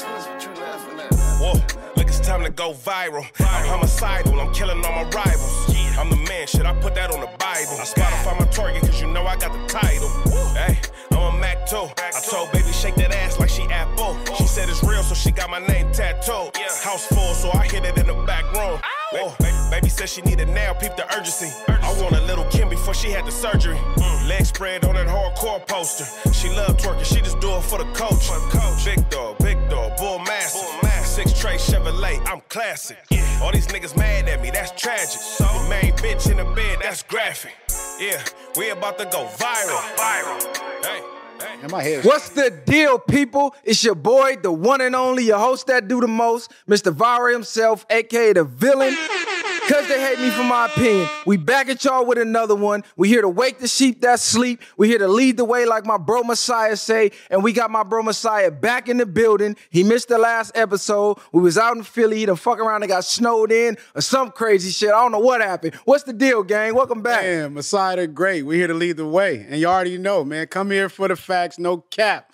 Whoa, look, it's time to go viral. I'm homicidal, I'm killing all my rivals. I'm the man, shit, I put that on the Bible. I Spotify my target, cause you know I got the title. Hey, I'm a Mac too. I told baby, shake that ass like she Apple. She said it's real, so she got my name tattooed. House full, so I hit it in the back room. Whoa, baby said she need it now, peep the urgency. I want a little Kim before she had the surgery. Mm. Leg spread on that hardcore poster. She love twerking, she just do it for the coach. coach Big dog, big dog, bull massive. Six tray Chevrolet, I'm classic. All these niggas mad at me, that's tragic. The main bitch in the bed, that's graphic. Yeah, we about to go viral. Viral. Hey. What's the deal, people? It's your boy, the one and only, your host that do the most, Mr. Viral himself, aka the villain. Cause they hate me for my opinion. We back at y'all with another one. We here to wake the sheep that sleep. We here to lead the way, like my bro Messiah say. And we got my bro Messiah back in the building. He missed the last episode. We was out in Philly. He done fuck around and got snowed in or some crazy shit. I don't know what happened. What's the deal, gang? Welcome back. Man, Messiah Great. We're here to lead the way. And you already know, man. Come here for the facts, no cap.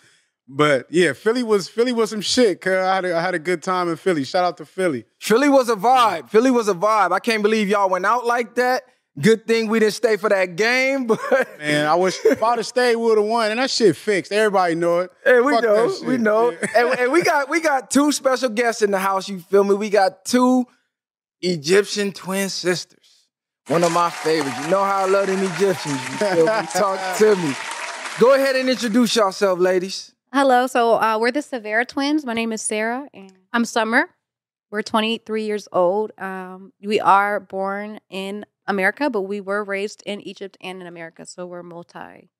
But yeah, Philly was Philly was some shit. Cause I had a, I had a good time in Philly. Shout out to Philly. Philly was a vibe. Philly was a vibe. I can't believe y'all went out like that. Good thing we didn't stay for that game, but Man, I wish if I'd have stayed, we would have won. And that shit fixed. Everybody know it. Hey, we Fuck know, we know, Yeah. and, and we got we got two special guests in the house. You feel me? We got two Egyptian twin sisters. One of my favorites. You know how I love them Egyptians. You feel me? Talk to me. Go ahead and introduce yourself, ladies. Hello. So uh, we're the Severa twins. My name is Sarah, and I'm Summer. We're 23 years old. Um, we are born in America, but we were raised in Egypt and in America, so we're multi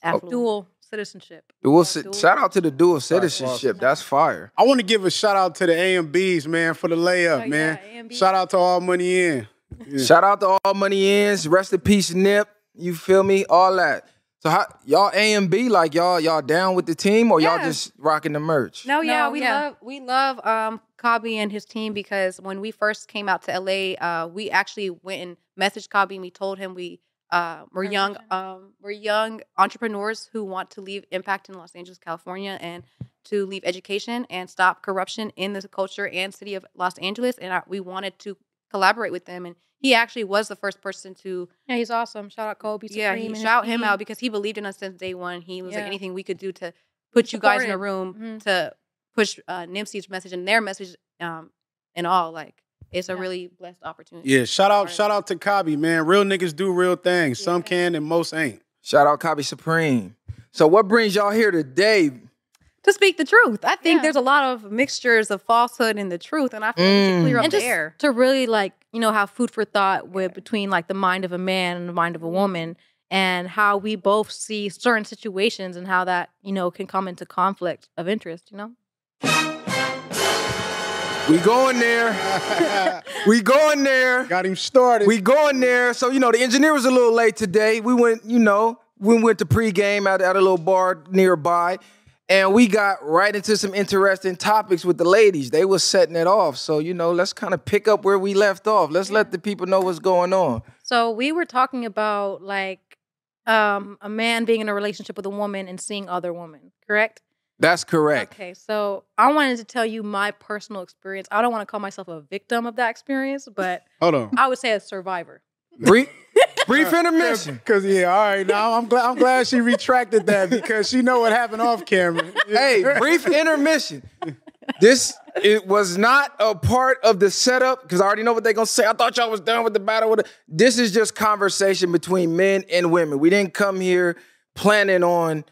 affluent. dual citizenship. Dual, Yeah, ci- dual- shout out to the dual citizenship. That's fire. I want to give a shout out to the AMBs, man, for the layup, Oh, man. A&B. Shout out to all money in. Yeah. Shout out to all money ins. Rest in peace, Nip. You feel me? All that. So how y'all A and B like y'all y'all down with the team or y'all Yeah. just rocking the merch? No, yeah, No, we yeah. love we love um Kobe and his team because when we first came out to LA, uh, we actually went and messaged Kobe and we told him we uh, we're young um, we're young entrepreneurs who want to leave impact in Los Angeles, California, and to leave education and stop corruption in the culture and city of Los Angeles. And I, we wanted to collaborate with them, and he actually was the first person to Yeah, he's awesome. Shout out Kobe. yeah, Supreme he and his shout him team. out because he believed in us since day one. He was like anything we could do to put you guys in a Supported. room Mhm. to push uh, Nipsey's message and their message um, and all. Like it's a Yeah. really blessed opportunity. Yeah, shout out, shout out to Kobe, man. Real niggas do real things. Some can and most ain't. Shout out Kobe Supreme. So what brings y'all here today? To speak the truth, I think Yeah. there's a lot of mixtures of falsehood and the truth, and I feel like we Mm. should clear up and the just air. to really like you know have food for thought with between like the mind of a man and the mind of a woman and how we both see certain situations and how that you know can come into conflict of interest you know We going there. We going there. Got him started. We going there. So you know the engineer was a little late today. We went, you know, we went to pregame at, at a little bar nearby, and we got right into some interesting topics with the ladies. They were setting it off. So you know, let's kind of pick up where we left off. Let's let the people know what's going on. so we were talking about like um a man being in a relationship with a woman and seeing other women correct That's correct. Okay, so I wanted to tell you my personal experience. I don't want to call myself a victim of that experience, but Hold on. I would say a survivor. Brief, brief uh, intermission. Cause yeah, all right. Now I'm glad I'm glad she retracted that because she know what happened off camera. hey, brief intermission. This it was not a part of the setup because I already know what they're gonna say. I thought y'all was done with the battle. With the, this is just conversation between men and women. We didn't come here planning on.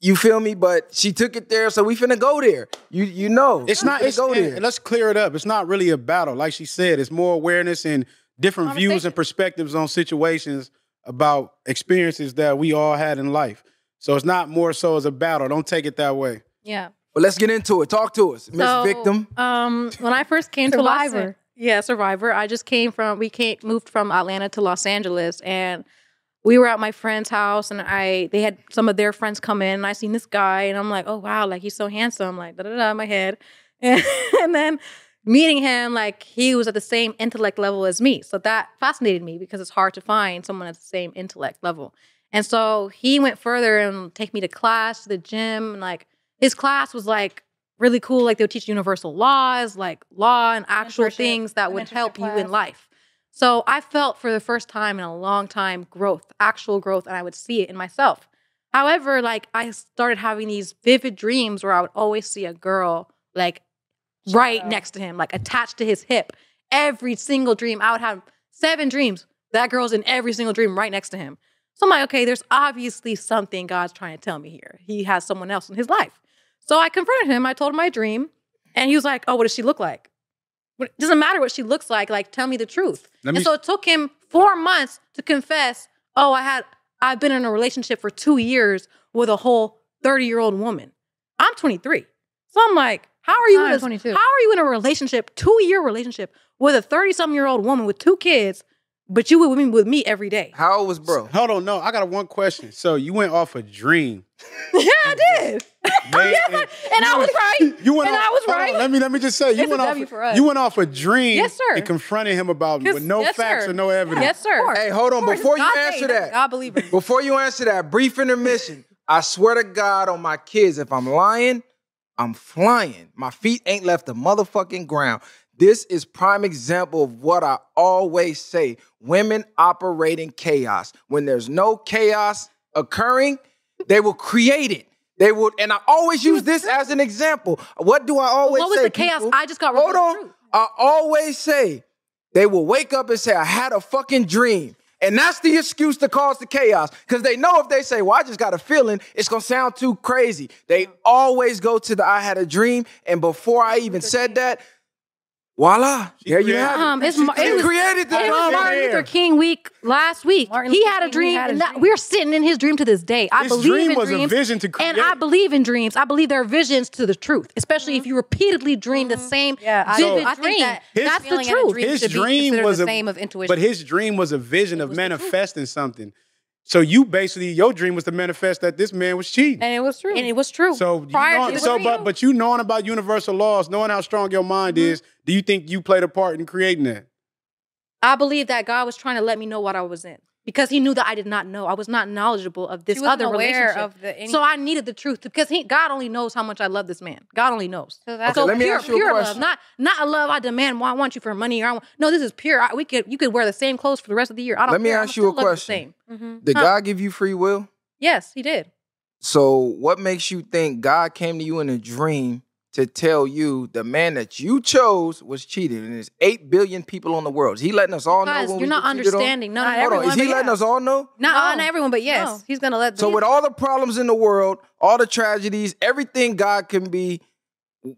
You feel me? But she took it there, so we finna go there. You you know, It's not. It's, go and there. let's clear it up. It's not really a battle, like she said. It's more awareness and different views and perspectives on situations about experiences that we all had in life. So it's not more so as a battle. Don't take it that way. Yeah. But let's get into it. Talk to us, Miss So, Victim. Um, when I first came to Los Survivor. yeah, survivor. I just came from we came moved from Atlanta to Los Angeles, and we were at my friend's house, and I they had some of their friends come in, and I seen this guy, and I'm like, oh wow, like he's so handsome, like da da da in my head, and, and then meeting him, like he was at the same intellect level as me, so that fascinated me because it's hard to find someone at the same intellect level, and so he went further and take me to class, to the gym, and like his class was like really cool. Like they would teach universal laws, like law and actual things that would help you in life. So I felt for the first time in a long time growth, actual growth, and I would see it in myself. However, like I started having these vivid dreams where I would always see a girl like right Shadow. next to him, like attached to his hip. Every single dream, I would have seven dreams. That girl's in every single dream right next to him. So I'm like, okay, there's obviously something God's trying to tell me here. He has someone else in his life. So I confronted him. I told him my dream, and he was like, "Oh, what does she look like? It doesn't matter what she looks like. Like, tell me the truth." Me- and so it took him four months to confess, "Oh, I had I've been in a relationship for two years with a whole thirty year old woman. I'm 23, so I'm like, how are you in I'm a 22. how are you in a relationship, two year relationship with a 30 something year old woman with two kids, but you with me with me every day? How old was bro? Hold on, no, I got a one question. So you went off a dream. yeah, I did. man, and I was right. You went And off, I was hold on, right. let me let me just say you It's went a off W for us. you went off a dream Yes, sir. and confronted him about 'Cause- with no yes, facts sir. or no evidence. Yes, sir. Hey, hold on. Before you God answer made that, God believe in me. Before you answer that, brief intermission. I swear to God on my kids, if I'm lying, I'm flying. My feet ain't left the motherfucking ground. This is prime example of what I always say. Women operate in chaos. When there's no chaos occurring, they will create it. They will, and I always use this as an example. What do I always say? What was say? the chaos? people? I just got Hold on. I always say they will wake up and say, I had a fucking dream. And that's the excuse to cause the chaos. Because they know if they say, Well, I just got a feeling, it's gonna sound too crazy. They always go to the I had a dream. And before I even said that, voila, there you have it. Um, it's She Mar- She it was, created the it was drama. Martin Luther King week last week. Martin he had a King, he dream, had and his that, we're sitting in his dream to this day. I His believe dream in was a dreams, vision to create. and I believe in dreams. I believe there are visions to the truth, especially if you repeatedly dream the same Yeah, I, vivid I dream. think that His That's the feeling and a truth. dream his dream considered was the a same of intuition. But his dream was a vision of was the truth. manifesting something. So you basically your dream was to manifest that this man was cheating. and it was true. and it was true. So, you prior know, to so the but dream. but you knowing about universal laws, knowing how strong your mind mm-hmm. is, do you think you played a part in creating that? I believe that God was trying to let me know what I was in because He knew that I did not know. I was not knowledgeable of this other aware relationship. of the any- so I needed the truth because He, God only knows how much I love this man. God only knows. So that's Okay, let me pure, ask you a pure love, not not a love I demand. Well, I want you for money, or I want, no. This is pure. I, we could you could wear the same clothes for the rest of the year. I don't. Let me care. ask I'ma you a still the question. same. Mhm. Did Huh. God give you free will? Yes, He did. So what makes you think God came to you in a dream to tell you the man that you chose was cheating? And there's eight billion people on the world. Is he letting us all know Guys, when you're we not get cheated on? understanding. No, Not not Hold on, is he letting yeah. us all know? not No. on everyone, but yes, No. he's gonna let. So the- with all the problems in the world, all the tragedies, everything God can be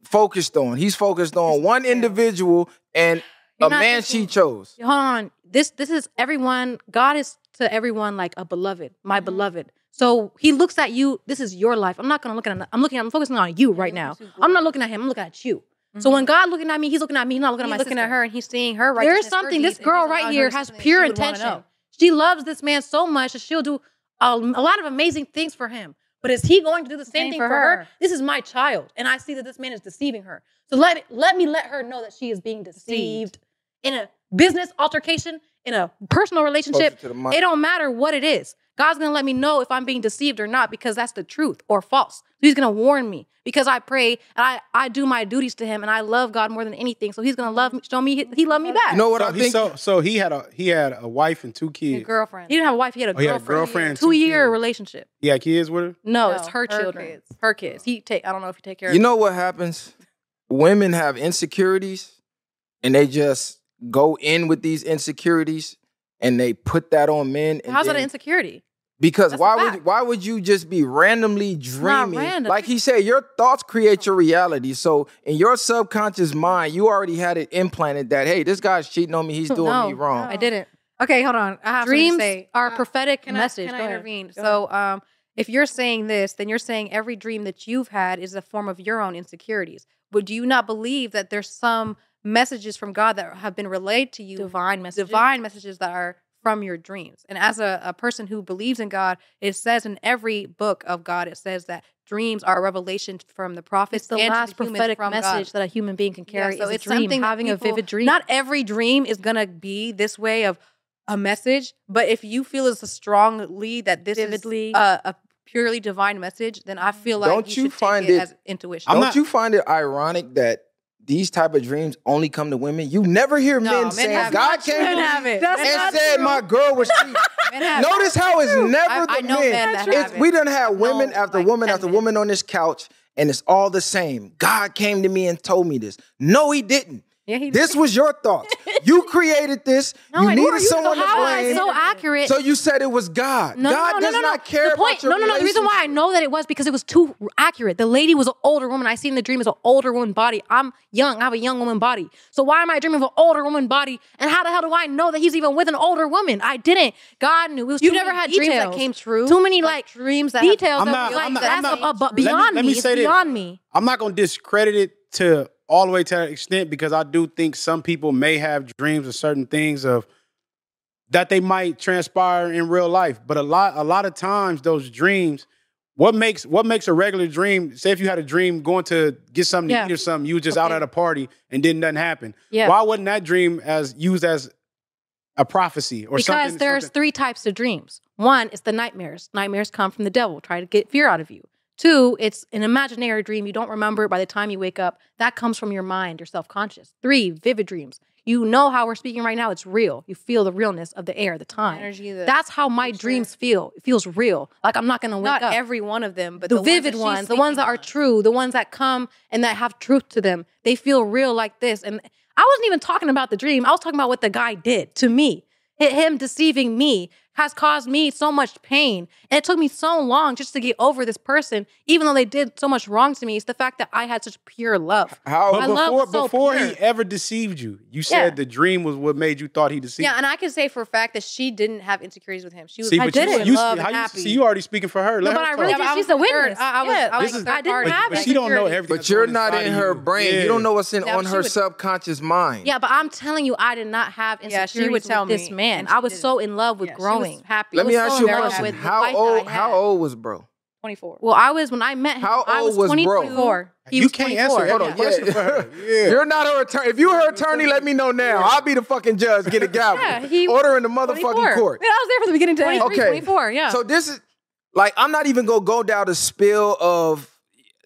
focused on, He's focused on one individual and You're a man thinking- she chose. Hold on. This this is everyone. God is to everyone like a beloved, my Mm-hmm. beloved. So He looks at you. This is your life. I'm not gonna look at. I'm looking. I'm focusing on you right now. I'm not looking at him. I'm looking at you. So mm-hmm. when God looking at me, He's looking at me. He's not looking he's at my looking sister. at her and he's seeing her. There's righteousness, her something. This girl right here has pure she would wanna intention. She loves this man so much that she'll do a, a lot of amazing things for him. But is he going to do the same, thing for her? This is my child, and I see that this man is deceiving her. So let me, let me let her know that she is being deceived in a business altercation, in a personal relationship. Closer to the mic. It don't matter what it is. God's gonna let me know if I'm being deceived or not because that's the truth or false. He's gonna warn me because I pray and I, I do my duties to Him and I love God more than anything. So He's gonna love me, show me He, he loved me back. You know what so, I he, think? so so he had a he had a wife and two Your kids. girlfriend. he didn't have a wife. He had a Oh, he had a girlfriend. girlfriend Two two year kids. relationship. He had kids with her. No, No, it's her, her children. kids. Her kids. He take. I don't know if he take care of. You know what happens? Women have insecurities and they just go in with these insecurities and they put that on men. And How's that an insecurity? Because That's why would fact. why would you just be randomly not dreaming? random. Like he said, your thoughts create your reality. So in your subconscious mind, you already had it implanted that hey, this guy's cheating on me. He's doing No, me wrong. I didn't. Okay, hold on. I have something to Dreams say. are Uh, prophetic Can message. I, can Go I ahead. intervene? Go so, um, if you're saying this, then you're saying every dream that you've had is a form of your own insecurities. But do you not believe that there's some messages from God that have been relayed to you, divine messages. divine messages that are from your dreams? And as a, a person who believes in God, it says in every book of God, it says that dreams are a revelation from the prophets It's the and last humans prophetic from God. message that a human being can carry. Yeah, so is it's a dream, something that having a vivid dream. Not every dream is gonna be this way of a message, but if you feel as strongly that this Vividly. is a, a purely divine message, then I feel like Don't you, you should find take it, it- as intuition. I'm Don't not- you find it ironic that these type of dreams only come to women? You never hear No, men men saying God came to me it. And said it. my girl was cheating. Men have it. Notice how it's never I- the I men. It's- we done have women after like, woman after men. woman on this couch, and it's all the same. God came to me and told me this. No, he didn't. Yeah, he This was your thoughts. You created this. No, you needed know. someone so to how is blame. it so accurate? So you said it was God. No, God no, no, does no, no. not care the point, about your No, no, no. The reason why I know that it was because it was too accurate. The lady was an older woman. I seen the dream as an older woman body. I'm young. I have a young woman body. So why am I dreaming of an older woman body? And how the hell do I know that he's even with an older woman? I didn't. God knew. It was You too never many had dreams that came true. Too many like, dreams that details. I'm that not- like, I'm not- that's I'm not- a- a- let me- beyond let me. me It's say this. beyond me. I'm not gonna discredit it to all the way to that extent because I do think some people may have dreams of certain things of that they might transpire in real life. But a lot a lot of times those dreams, what makes what makes a regular dream, say if you had a dream going to get something Yeah. to eat or something, you was just out at a party and didn't nothing happen. Yeah. Why wasn't that dream as used as a prophecy or because something? Because there's something- three types of dreams. One is the nightmares. Nightmares come from the devil, try to get fear out of you. Two, it's an imaginary dream. You don't remember it by the time you wake up. That comes from your mind, your self conscious. Three, vivid dreams. You know how we're speaking right now. It's real. You feel the realness of the air, the time. energy. The, That's how my dreams feel. It feels real. Like I'm not gonna wake not up. every one of them, but the, the, vivid ones, ones, the ones that are true, the ones that come and that have truth to them. They feel real like this. And I wasn't even talking about the dream. I was talking about what the guy did to me. Him deceiving me has caused me so much pain. And it took me so long just to get over this person, even though they did so much wrong to me. It's the fact that I had such pure love. How But My love before was so before pure. he ever deceived you, you said Yeah. the dream was what made you thought he deceived. Yeah, you. and I can say for a fact that she didn't have insecurities with him. She was See, I but did you, it. you, love how and happy. see, you already speaking for her. Let No, but her I really talk. think she's a witness. I- I was- Yeah. I was This is- I didn't party. have but she don't know everything. But you're not in her brain. brain. You don't know what's in Yeah, on her subconscious mind. Yeah, but I'm telling you, I did not have Yeah, insecurities she would tell with this man. I was so in love with Yeah, she growing. Was happy. Let me ask you a question. with How life that I old? How old was bro? 24. Well, I was when I met him. How I old was was 22. bro? Four. He you was can't 24. answer Hold every on, question yeah. for her. Yeah. You're not her attorney. If you're her attorney, let me know now. I'll be the fucking judge. Get a gavel. Yeah, he- Order in the motherfucking 24. court. Yeah, I was there from the beginning to end. 23, Okay. 24, yeah. So this is like I'm not even gonna go down the spill of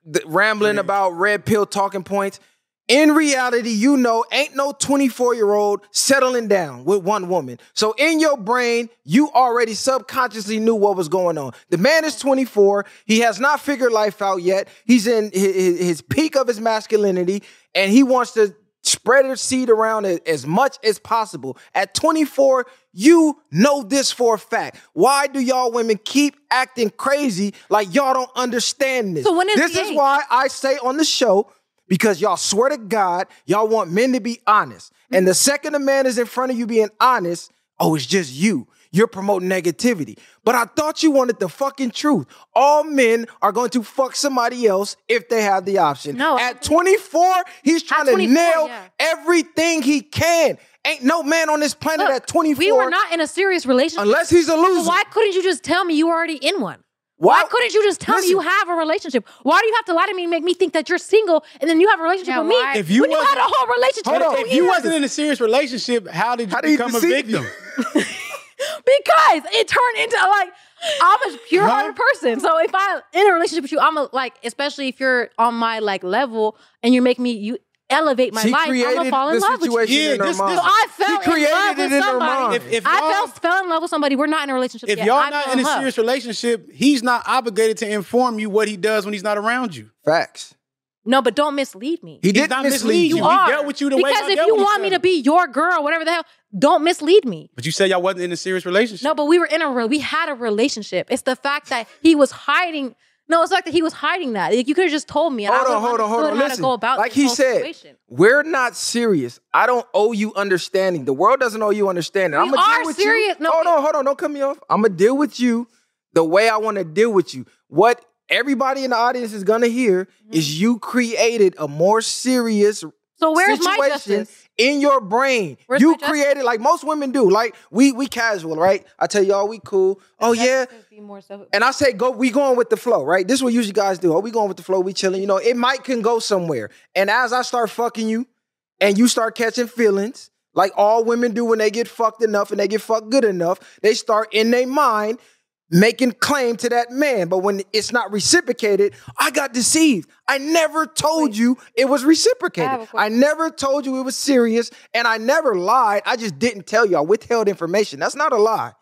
the rambling about red pill talking points. In reality, you know, ain't no 24 year old settling down with one woman. So in your brain, you already subconsciously knew what was going on. The man is 24. He has not figured life out yet. He's in his, peak of his masculinity, and he wants to spread his seed around as much as possible. At 24, you know this for a fact. Why do y'all women keep acting crazy like y'all don't understand this? So when is this is age? why I say on the show, because y'all swear to God, y'all want men to be honest. And the second a man is in front of you being honest, oh, it's just you. You're promoting negativity. But I thought you wanted the fucking truth. All men are going to fuck somebody else if they have the option. No, At 24, he's trying to nail yeah. everything he can. Ain't no man on this planet Look, at 24 we were not in a serious relationship. unless he's a loser. So why couldn't you just tell me you were already in one? Why- Why couldn't you just tell Listen. me you have a relationship? Why do you have to lie to me and make me think that you're single and then you have a relationship Yeah, with me? If you when you had a whole relationship Hold for on, If you years. wasn't in a serious relationship, how did you How did he become a victim? because it turned into like I'm a pure hearted person. So if I'm in a relationship with you, I'm a like, especially if you're on my like level and you make me you elevate my she life, I'm gonna fall in love with you. situation Yeah, in her this- this- So I fell she created in love it with somebody. If- if I fell, fell in love with somebody. We're not in a relationship If yet. y'all I not fell in a love. serious relationship, he's not obligated to inform you what he does when he's not around you. Facts. No, but don't mislead me. He did not mislead you. you. You He dealt with you the way because y'all if dealt you with want me to be your girl, whatever the hell, don't mislead me. But you said y'all wasn't in a serious relationship. No, but we were in a real. We had a relationship. It's the fact that he was hiding. No, it's like that he was hiding that. Like, you could have just told me. Hold I on, hold on, hold on. Listen, go about like he said, situation. we're not serious. I don't owe you understanding. The world doesn't owe you understanding. We I'm gonna are deal with serious. you. No, hold on, hold on. Don't cut me off. I'm gonna deal with you the way I want to deal with you. What everybody in the audience is gonna hear Mm-hmm. is you created a more serious So where's my situation justice? In your brain. Where's you created like most women do. Like we we casual, right? I tell y'all we cool. Oh yeah. Be more so- And I say go, we going with the flow, right? This is what usually guys do. Oh, we going with the flow, we chilling. You know, it might can go somewhere. And as I start fucking you, and you start catching feelings, like all women do when they get fucked enough and they get fucked good enough, they start in their mind making claim to that man. But when it's not reciprocated, I got deceived. I never told you it was reciprocated. I, question. never told you it was serious, and I never lied. I just didn't tell you. I withheld information. That's not a lie.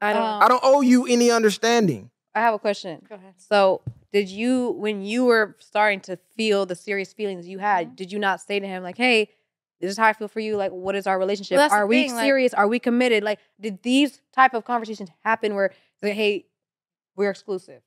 I don't. Um, I don't owe you any understanding. I have a question. Go ahead. So, did you, when you were starting to feel the serious feelings you Mm-hmm. had, did you not say to him like, "Hey, this is how I feel for you. Like, what is our relationship? Well, Are we thing, like- serious? Are we committed? Like, did these type of conversations happen where, like, hey, we're exclusive?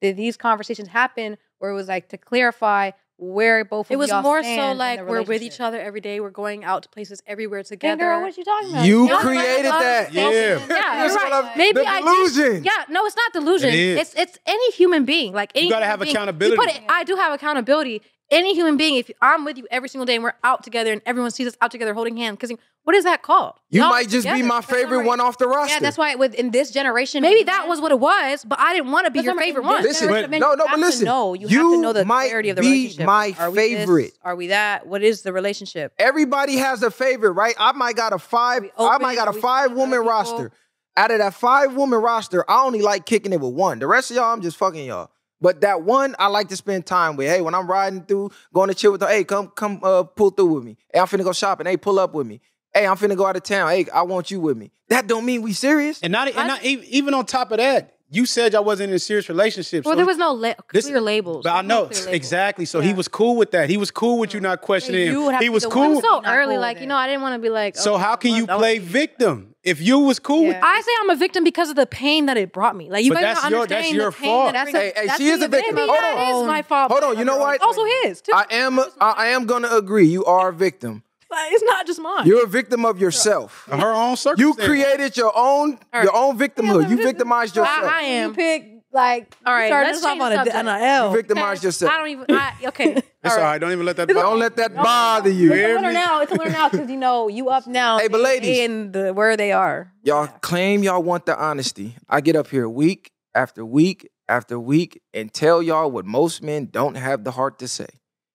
Did these conversations happen where it was like to clarify where both? It of was y'all more stand so like we're with each other every day. We're going out to places everywhere Hey, together. girl, what you talking about? You Yeah, created like, that. Yeah. Yeah, That's you're right. I'm- Maybe the I did. delusion. Yeah, no, it's not delusion. It is. It's it's any human being. Like any You gotta have being. accountability. You put it, I do have accountability. Any human being, if I'm with you every single day and we're out together and everyone sees us out together holding hands, because what is that called? You Y'all might just be my favorite right. one off the roster. Yeah, that's why with in this generation, Maybe that was what it was, but I didn't want to be But your favorite one. Listen, generation of men, no, no, but listen, no, You, have you to know the might clarity of the be relationship. my Are we favorite. This? Are we that? What is the relationship? Everybody has a favorite, right? I might got a five. we I might got a five woman roster. Out of that five woman roster, I only like kicking it with one. The rest of y'all, I'm just fucking y'all. But that one, I like to spend time with. Hey, when I'm riding through, going to chill with them. Hey, come, come, uh, pull through with me. Hey, I'm finna go shopping. Hey, pull up with me. Hey, I'm finna go out of town. Hey, I want you with me. That don't mean we serious. And not, and not e- even on top of that, you said y'all wasn't in a serious relationship. Well, so there was no la- this- clear labels. But I There's no know exactly. So he was cool with that. He was cool with you not questioning you him. have He to was be It cool. was so early, cool like you know, I didn't want to be like. So oh, how can you play victim if you was cool with? Yeah. I say I'm a victim because of the pain that it brought me. Like you But guys that's not your- understanding that's your the pain fault. that That's it a, Hey, hey, that's she is a victim. Maybe Hold that on. is my fault. Hold on, you know what? It's also his. Too. I am, I, I am gonna agree. You are a victim. Like, it's not just mine. You're a victim of yourself. Her own circumstances. You created your own, your own victimhood. You victimized yourself. I, I am. You pick like All right, started let's us off change on the a, subject. on a L. You victimized yourself. I don't even. I, okay. It's all right. Don't even let that. Don't let that bother you. You It's a winner me? now. It's a winner now because you know you up now. Hey, but ladies- they in the where they are. Y'all claim y'all want the honesty. I get up here week after week after week and tell y'all what most men don't have the heart to say.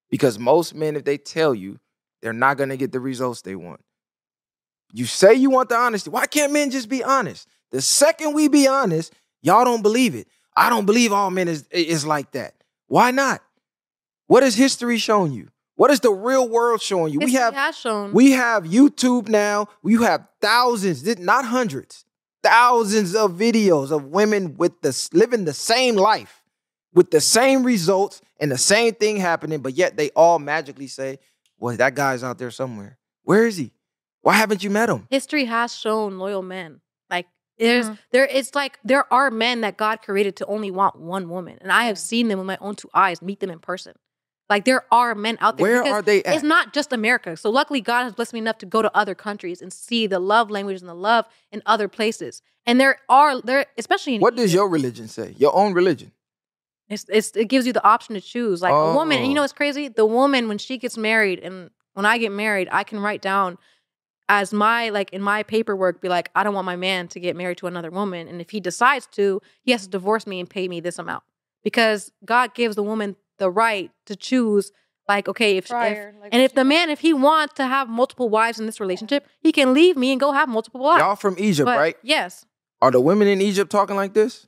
Because most men, if they tell you, they're not gonna get the results they want. You say you want the honesty. Why can't men just be honest? The second we be honest, y'all don't believe it. I don't believe all men is, is like that. Why not? What has history shown you? What is the real world showing you? we History have has shown. we have YouTube now. You have thousands, not hundreds, thousands of videos of women with the living the same life, with the same results and the same thing happening, but yet they all magically say, "Well, that guy's out there somewhere. Where is he? Why haven't you met him?" history has shown loyal men. There's Mhm. there it's like there are men that God created to only want one woman. And I have seen them with my own two eyes, meet them in person. Like there are men out there. Where are they at? It's not just America. So luckily God has blessed me enough to go to other countries and see the love language and the love in other places. And there are there especially in What does Egypt, your religion say? Your own religion. it's, it's it gives you the option to choose. Like a woman, and you Oh. know what's crazy? The woman when she gets married and when I get married, I can write down as my like in my paperwork be like, I don't want my man to get married to another woman. And if he decides to, he has to divorce me and pay me this amount. Because God gives the woman the right to choose, like, okay, if, if like and if the man, if he wants to have multiple wives in this relationship, he can leave me and go have multiple wives. Y'all from Egypt, But, right? Yes. Are the women in Egypt talking like this?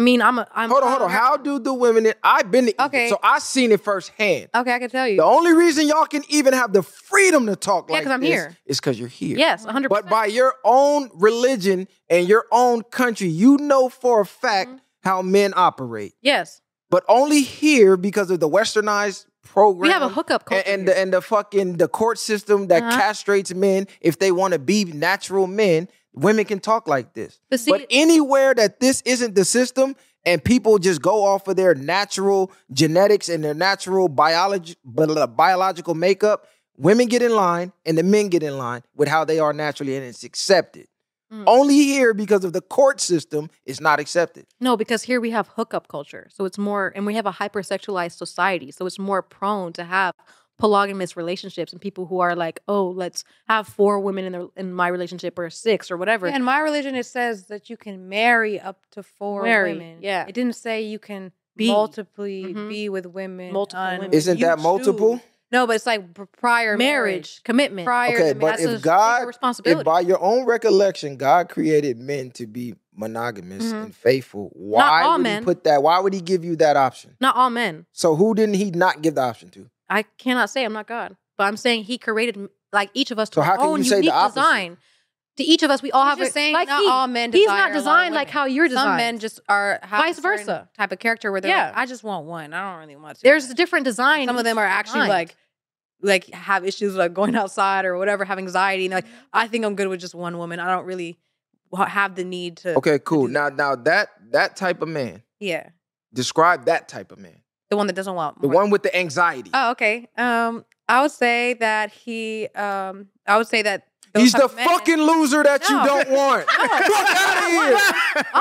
I mean, I'm a I'm Hold on, hold on. How do the women in I've been to Egypt, Okay. so I seen it firsthand. Okay, I can tell you. The only reason y'all can even have the freedom to talk Yeah, like 'cause I'm this here. is because you're here. Yes, 100 But by your own religion and your own country, you know for a fact Mm-hmm. how men operate. Yes. But only here because of the westernized program. We have a hookup culture. and, and the and the fucking the court system that Uh-huh. castrates men if they want to be natural men. Women can talk like this. But see- but anywhere that this isn't the system and people just go off of their natural genetics and their natural biology, biological makeup, women get in line and the men get in line with how they are naturally and it's accepted. Mm. Only here because of the court system it's not accepted. No, because here we have hookup culture. So it's more, and we have a hypersexualized society. So it's more prone to have polygamous relationships and people who are like, oh, let's have four women in, the, in my relationship or six or whatever. Yeah, in my religion, it says that you can marry up to four Marry, women. yeah. It didn't say you can Be. multiply Mhm. be with women. Multiple women. Isn't you that multiple? choose. No, but it's like prior marriage, commitment. Prior Okay, to but That's a if bigger God, if responsibility. by your own recollection, God created men to be monogamous Mhm. and faithful, why all would men. he put that? Why would he give you that option? Not all men. So who didn't he not give the option to? I cannot say I'm not God, but I'm saying He created like each of us to So how our own you say unique design. To each of us, we all He's have just a, saying like not he- all men He's not a lot of designed like how you're designed. Some men just are have Vice a versa. type of character where they're Yeah. like, I just want one. I don't really want to. There's a different design. some of them are actually Mind. like like have issues like going outside or whatever, have anxiety, and they're like mm-hmm. I think I'm good with just one woman. I don't really have the need to. Okay, cool. do Now, now that that type of man. Yeah, Describe that type of man. The one that doesn't want The more. one with the anxiety. Oh, okay. Um, I would say that he. Um, I would say that He's the fucking loser that you don't want. Fuck out of here.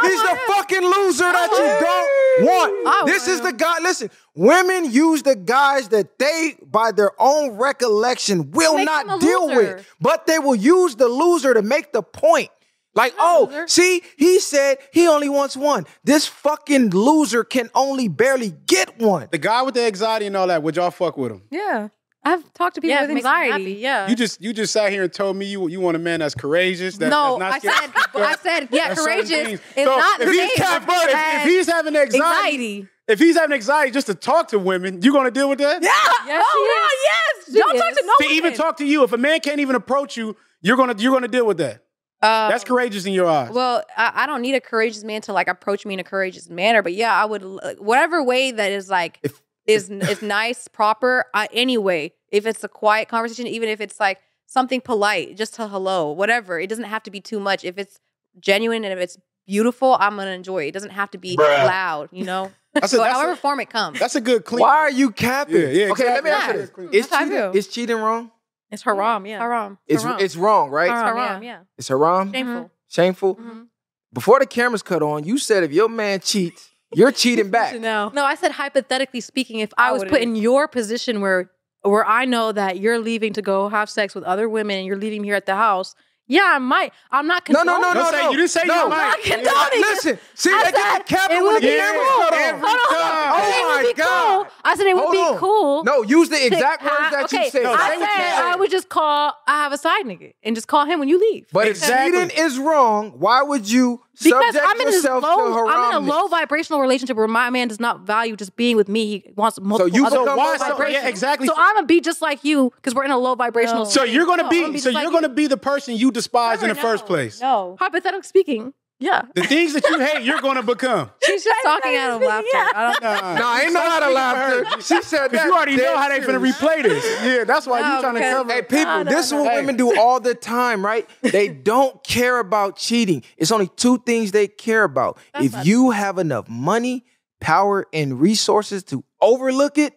He's the him. fucking loser that you don't I want. This want is the him. guy. Listen, women use the guys that they, by their own recollection, will Make not deal loser. with. But they will use the loser to make the point. Like, oh, see, he said he only wants one. This fucking loser can only barely get one. The guy with the anxiety and all that, would y'all fuck with him? Yeah, I've talked to people yeah, with it happy. anxiety. Yeah. You just you just sat here and told me you you want a man that's courageous. That, no, that's I not said, scared. I said, yeah, courageous. It's So not the if same he's, if, if- if he's having anxiety, anxiety. if he's having anxiety just to talk to women, you gonna deal with that? Yeah. Yes, oh, she wow, is. yes. She Don't talk to no To even talk to you, if a man can't even approach you, you're gonna you're gonna deal with that. Uh, That's courageous in your eyes. Well, I, I don't need a courageous man to like approach me in a courageous manner, but yeah, I would whatever way that is like If- is is nice, proper. Uh, anyway, if it's a quiet conversation, even if it's like something polite, just a hello, whatever. It doesn't have to be too much. If it's genuine and if it's beautiful, I'm gonna enjoy it. It doesn't have to be loud, you know. That's a, so that's, however a, form it comes. that's a good clean. Why are you capping? Yeah, yeah, okay, let me exactly. ask you this. Is That's how I cheating, feel. is cheating wrong? It's haram. Yeah. haram. It's, Haram. it's wrong, right? Haram, haram, yeah. It's haram? Shameful. Shameful? Mhm. Before the cameras cut on, you said if your man cheats, you're cheating back. No. No, I said hypothetically speaking, if I, I was put in your position where where I know that you're leaving to go have sex with other women and you're leaving me here at the house, yeah, I might. I'm not No, condoning. no, no, Don't no, no. you didn't say no. you might. I'm not condoning. Listen, see, I they get said the capping it when would the be cameras cool. cut on. Every Hold on. time. I said it Oh would my be God. cool. I said it would Hold be on. cool. No, use the exact words have- that okay, you said. No, I say you said said. I would just call. I have a side nigga and just call him when you leave. But if Exactly. cheating is wrong, why would you because subject I'm in this yourself low, to I'm in a haramness? low vibrational relationship where my man does not value just being with me. He wants multiple. you other become why- low so- vibrational. yeah, exactly. So I'm gonna be just like you because we're in a low vibrational. No. So you're gonna No, be, I'm gonna be so just you're like gonna be the person you despise in the Never, first place. No. hypothetically speaking. Yeah. The things that you hate, you're gonna become. She's just talking out of laughter. Yeah. I don't Nah, No, I ain't know how to laugh. She said Because that. you already know how they finna serious. replay this. Yeah, that's why No, you oh, trying to cover. Hey, people, No, no, this is what Hey. women do all the time, right? They don't care about cheating. It's only two things they care about. That's if not- you have enough money, power, and resources to overlook it,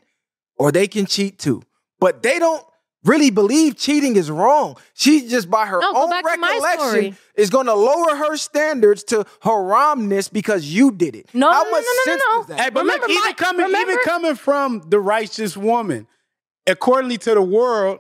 or they can cheat too. But they don't really believe cheating is wrong. She just by her No, own back to my recollection is going to lower her standards to haramness because you did it. No, How no, much no, no, sense no, does no. that? Hey, but Remember look, even my- coming, even coming from the righteous woman, accordingly to the world,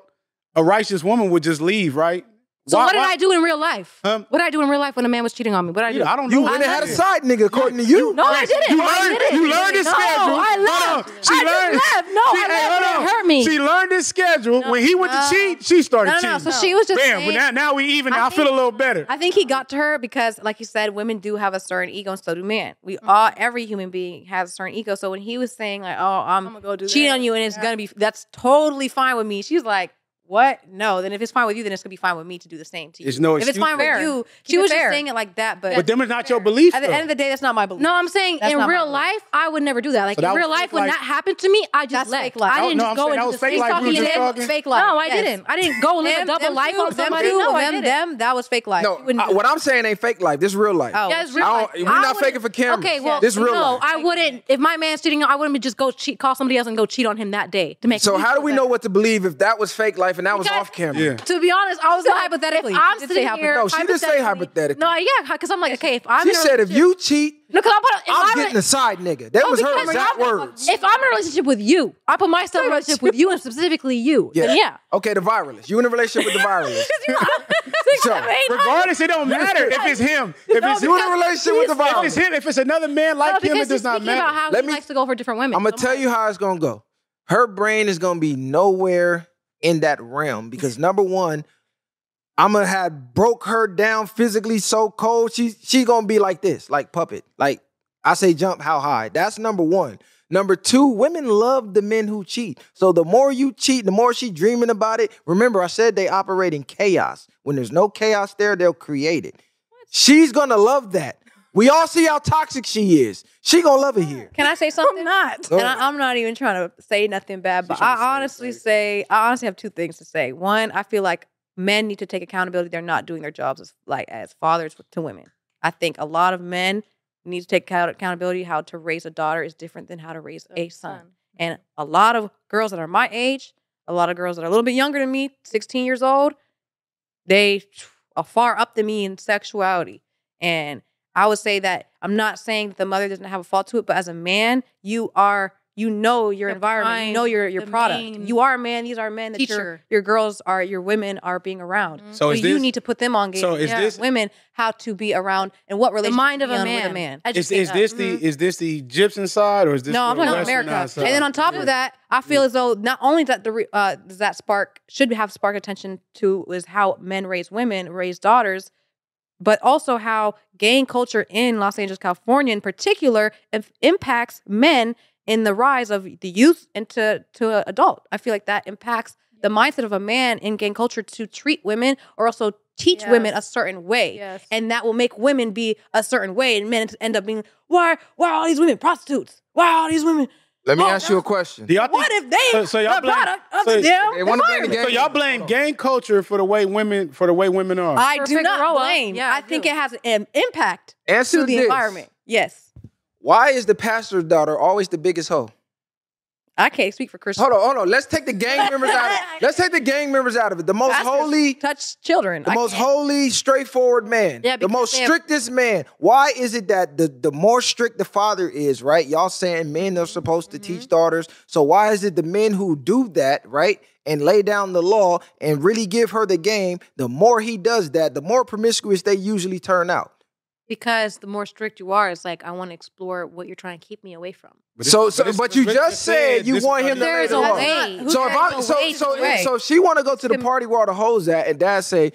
a righteous woman would just leave, right? So Why- what did why- I do in real life? Um, what did I do in real life when a man was cheating on me? What did I do? Yeah, I don't You know. went and had a side nigga, according to you. No, I didn't. You I learned, didn't. you learned his no, schedule. I Hold left. on. She I just learned. left. No, she, I hey, left. hold It hurt me. She learned his schedule. when he went no. to cheat, she started No, no, cheating. no. So she was just Bam. saying- now, now we even. I I, feel a little better. I think he got to her because, like you said, women do have a certain ego, and so do men. We Mm-hmm. all, every human being has a certain ego. So when he was saying like, "Oh, I'm, I'ma go do cheating that. on you," and it's gonna be that's totally fine with me. She's like, "What? No." Then if it's fine with you, then it's gonna be fine with me to do the same to you. There's no if it's excuse fine for with that. you, Keep she it was fair. just saying it like that. But, but them is not your belief. at the though. end of the day, that's not my belief. No, I'm saying That's in not my real life, I would never do that. Like So that in was real life, fake when life. that happened to me, I just That's left. fake life. I didn't no, just I'm go saying into was the fake same life. We talking were just and then- talking. fake life. No, I Yes. didn't. I didn't go live Them- a double life too, on somebody. too, No, I them, didn't. them, that was fake life. No, She wouldn't I- do what that. I'm saying ain't fake life. This real life. Oh, Yeah, it's I real don't- life. we're I not wouldn't- faking for cameras. Okay, well, This real no, life. I wouldn't. If my man's cheating, I wouldn't just go cheat, call somebody else and go cheat on him that day to make. So me how do feel we better. know what to believe if that was fake life and that was Because- off camera? Yeah. To be honest, I was said like, hypothetically. I'm She sitting here, No, she did say hypothetically. No, yeah, because I'm like, okay, if I'm She in a said if you cheat, no, because I'm, if I'm I'm getting in- a side nigga. That No, was her exact I'm- words. If I'm in a relationship with you, I put myself in a relationship with you and specifically you. Yeah. Then yeah. Okay, the viralist. You in a relationship with the viralist. So, Regardless, it don't matter if it's him. If it's you in a relationship with the if it's viralist. him, if it's another man No, like him, it does not speaking about matter. how Let he me- likes to go for different women. I'm gonna So tell you how it's gonna go. Her brain is gonna be nowhere in that realm because number one, I'm gonna have broke her down physically so cold. She she gonna be like this, like puppet. Like I say, jump how high. That's number one. Number two, women love the men who cheat. So the more you cheat, the more she dreaming about it. Remember, I said they operate in chaos. When there's no chaos there, they'll create it. She's gonna love that. We all see how toxic she is. She gonna love it here. Can I say something? I'm not. And. I, I'm not even trying to say nothing bad, but trying say I honestly anything. say I honestly have two things to say. One, I feel like men need to take accountability. They're not doing their jobs as like as fathers to women. I think a lot of men need to take accountability. How to raise a daughter is different than how to raise a son. And a lot of girls that are my age, a lot of girls that are a little bit younger than me, 16 years old, they are far up than me in sexuality. And I would say that I'm not saying that the mother doesn't have a fault to it, but as a man, you are you know your The environment, you know your your product. You are a man. These are men that your teacher. your girls are your women are being around. Mhm. So is you this need to put them on game. So is Yeah. this- women how to be around and what relationship The mind of a on with man. a man. is, is this Mm-hmm. the is this the Egyptian side or is this No, I'm the talking about America. side? And then on top Yeah. of that, I feel as though not only that the uh, does that spark should have spark attention to is how men raise women, raise daughters, but also how gang culture in Los Angeles, California, in particular, if impacts men in the rise of the youth into to adult. I feel like that impacts the mindset of a man in gang culture to treat women or also teach women a certain way Yes. and that will make women be a certain way, and men end up being why why are all these women prostitutes? Why are all these women? Let me Oh, ask you a question. Do y'all think, What if they so, so y'all the blame, product of so, the damn They wanna blame gang. so y'all blame gang culture for the way women for the way women are. I For do not blame. yeah, I I think it has an impact Answer to the this. environment. Yes, Why is the pastor's daughter always the biggest hoe? I can't speak for Christian. Hold on, hold on. Let's take the gang members out of Let's take the gang members out of it. The most Pastors holy, touch children. the I most can't. holy, straightforward man. Yeah, the most have- strictest man. Why is it that the, the more strict the father is, right? Y'all saying men are supposed to Mm-hmm. teach daughters. So why is it the men who do that, right? And lay down the law and really give her the game, the more he does that, the more promiscuous they usually turn out. Because the more strict you are, it's like I want to explore what you're trying to keep me away from. But this- So, so this- but you just said you want him to There lay is a way. So if I so way so way? so if she want to go to the party where all the hoes at, and dad say,